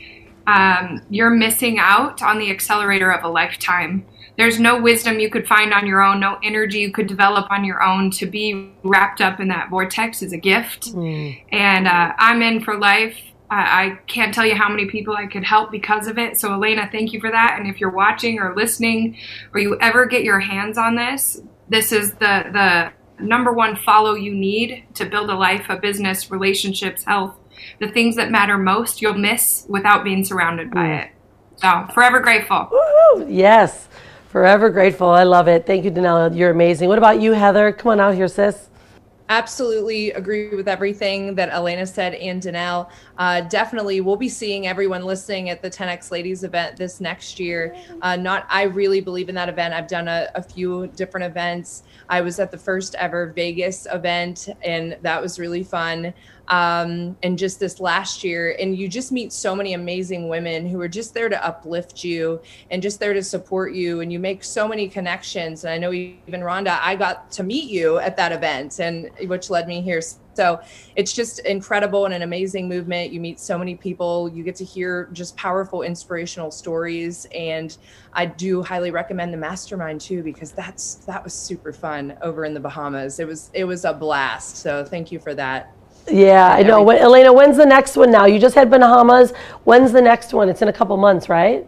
um, you're missing out on the accelerator of a lifetime. There's no wisdom you could find on your own, no energy you could develop on your own. To be wrapped up in that vortex is a gift. Mm. And uh, I'm in for life. I can't tell you how many people I could help because of it. So, Elena, thank you for that. And if you're watching or listening, or you ever get your hands on this, this is the the number one follow you need to build a life, a business, relationships, health, the things that matter most. You'll miss without being surrounded by mm. it. So, forever grateful. Woo-hoo. Yes, forever grateful. I love it. Thank you, Danelle. You're amazing. What about you, Heather? Come on out here, sis absolutely agree with everything that Elena said and Danelle. Uh, definitely, we'll be seeing everyone listening at the 10x Ladies event this next year. Uh, not, I really believe in that event. I've done a, a, few different events. I was at the first ever Vegas event, and that was really fun um, and just this last year. And you just meet so many amazing women who are just there to uplift you and just there to support you. And you make so many connections. And I know even Rhonda, I got to meet you at that event, and which led me here. So it's just incredible and an amazing movement. You meet so many people. You get to hear just powerful, inspirational stories. And I do highly recommend the mastermind too, because that's that was super fun over in the Bahamas. It was it was a blast. So thank you for that. Yeah, I know. When, Elena, when's the next one now? You just had Bahamas. When's the next one? It's in a couple months, right?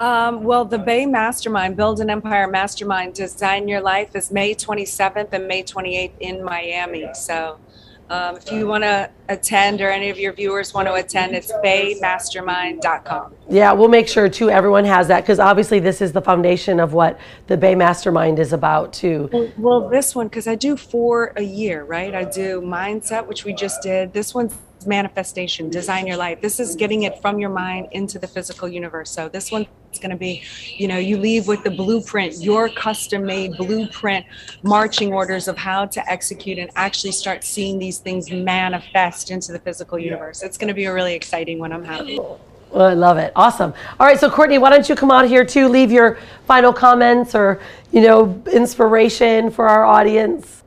Um, well, the BAE Mastermind, Build an Empire Mastermind, Design Your Life is May 27th and May 28th in Miami. So um, if you want to attend or any of your viewers want to attend, it's baemastermind.com. Yeah, we'll make sure too everyone has that because obviously this is the foundation of what the BAE Mastermind is about too. Well, well this one because I do four a year, right? I do mindset, which we just did. This one's manifestation, design your life. This is getting it from your mind into the physical universe. So this one's going to be, you know, you leave with the blueprint, your custom made blueprint, marching orders of how to execute and actually start seeing these things manifest into the physical universe. It's going to be a really exciting one. I'm happy. Well, I love it. Awesome. All right, so Kortney, why don't you come out here too? Leave your final comments or you know inspiration for our audience.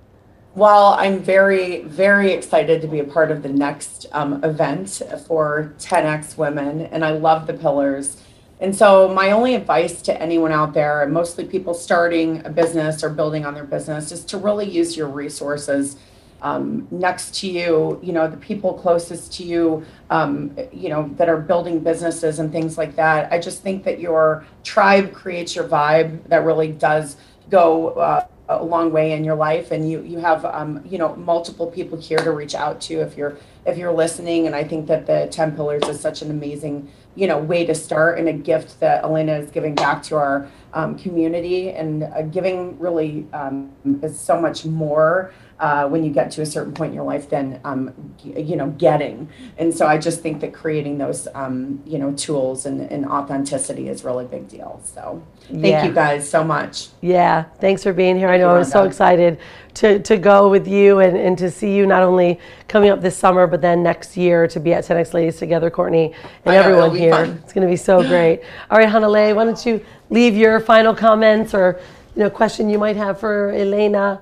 Well, I'm very, very excited to be a part of the next um, event for 10x Women, and I love the pillars. And so, my only advice to anyone out there, mostly people starting a business or building on their business, is to really use your resources um, next to you, you know, the people closest to you, um, you know, that are building businesses and things like that. I just think that your tribe creates your vibe that really does go. Uh, a long way in your life and you you have um, you know multiple people here to reach out to if you're if you're listening and i think that the 10 pillars is such an amazing you know way to start and a gift that elena is giving back to our um, community and uh, giving really um, is so much more uh, when you get to a certain point in your life than um, you know getting and so i just think that creating those um, you know tools and, and authenticity is really big deal so thank Yeah. you guys so much Yeah, thanks for being here. I know I was so excited to, to go with you and, and to see you not only coming up this summer, but then next year to be at 10X Ladies Together, Kortney, and I everyone here. fun. It's going to be so great. [laughs] All right, Hanalei, why don't you leave your final comments or you know question you might have for Elena?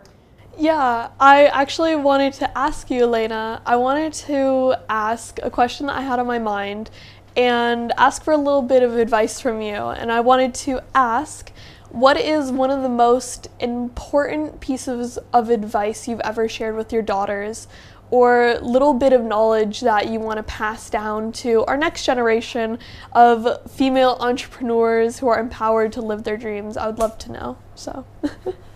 Yeah, I actually wanted to ask you, Elena. I wanted to ask a question that I had on my mind and ask for a little bit of advice from you. And I wanted to ask what is one of the most important pieces of advice you've ever shared with your daughters? Or little bit of knowledge that you want to pass down to our next generation of female entrepreneurs who are empowered to live their dreams. I would love to know. So, [laughs]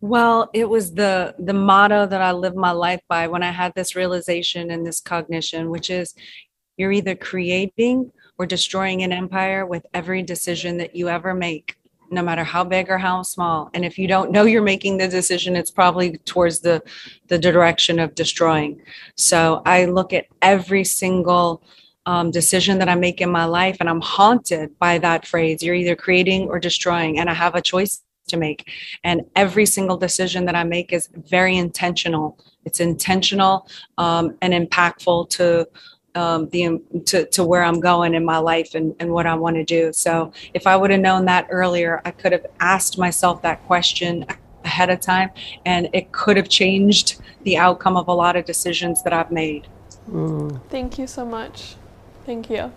Well, it was the the motto that I lived my life by when I had this realization and this cognition, which is you're either creating or destroying an empire with every decision that you ever make, no matter how big or how small. And if you don't know you're making the decision, it's probably towards the the direction of destroying. So I look at every single um, decision that I make in my life, and I'm haunted by that phrase. You're either creating or destroying, and I have a choice to make. And every single decision that I make is very intentional. It's intentional um, and impactful to um, the to, to where I'm going in my life and, and what I want to do. So if I would have known that earlier, I could have asked myself that question ahead of time, and it could have changed the outcome of a lot of decisions that I've made. thank you so much. Thank you.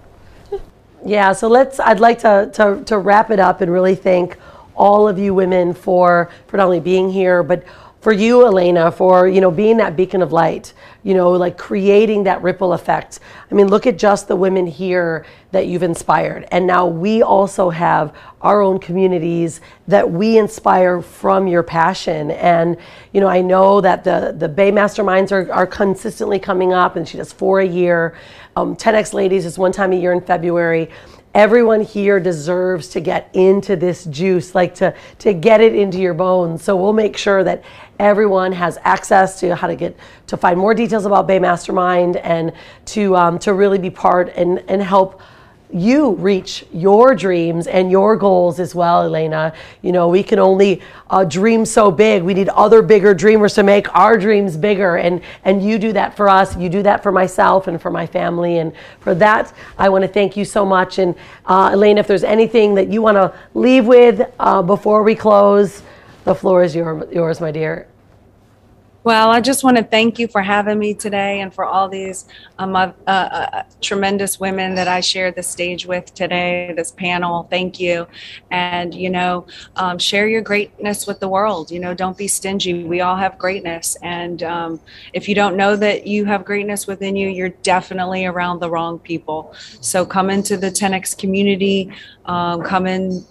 [laughs] Yeah, so let's. I'd like to, to to wrap it up and really thank all of you women for not only being here, but for you, Elena, for you know being that beacon of light. You know, like creating that ripple effect. I mean, look at just the women here that you've inspired, and now we also have our own communities that we inspire from your passion. And you know, I know that the the BAE Masterminds are are consistently coming up, and she does four a year. Um, 10x Ladies is one time a year in February everyone here deserves to get into this juice like to to get it into your bones. So we'll make sure that everyone has access to how to get to find more details about BAE Mastermind and to um, to really be part and and help you reach your dreams and your goals as well, Elena. You know, we can only uh, dream so big. We need other bigger dreamers to make our dreams bigger. And, and you do that for us. You do that for myself and for my family. And for that, I want to thank you so much. And uh, Elena, if there's anything that you want to leave with uh, before we close, the floor is your, yours, my dear. Well, I just want to thank you for having me today and for all these um, uh, uh, tremendous women that I shared the stage with today, this panel. Thank you. And, you know, um, share your greatness with the world. You know, don't be stingy. We all have greatness. And um, if you don't know that you have greatness within you, you're definitely around the wrong people. So come into the 10X community, um, come in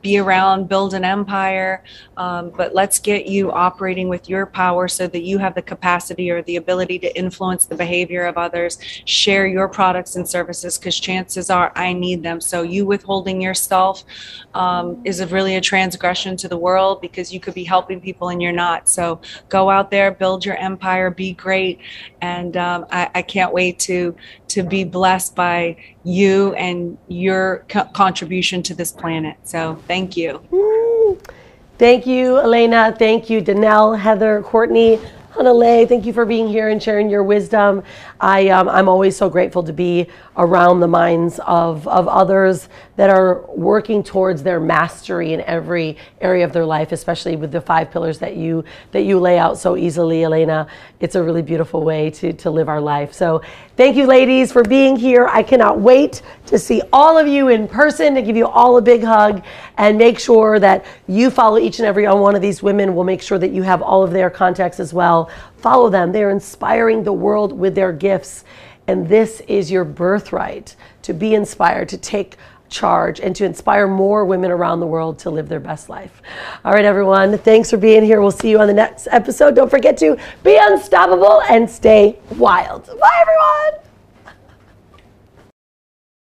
be around, build an empire, um, but let's get you operating with your power so that you have the capacity or the ability to influence the behavior of others. Share your products and services because chances are I need them. So you withholding yourself um, is a really a transgression to the world because you could be helping people and you're not. So go out there, build your empire, be great, and um, I, I can't wait to to be blessed by you and your co- contribution to this planet. So thank you. Thank you, Elena. Thank you, Danelle, Heather, Kortney. Hanalei, thank you for being here and sharing your wisdom. I, um, I'm always so grateful to be around the minds of, of others that are working towards their mastery in every area of their life, especially with the five pillars that you that you lay out so easily, Elena. It's a really beautiful way to, to live our life. So thank you, ladies, for being here. I cannot wait to see all of you in person, to give you all a big hug, and make sure that you follow each and every one of these women. We'll make sure that you have all of their contacts as well. Follow them. They're inspiring the world with their gifts. And this is your birthright to be inspired, to take charge, and to inspire more women around the world to live their best life. All right, everyone, thanks for being here. We'll see you on the next episode. Don't forget to be unstoppable and stay wild. Bye, everyone.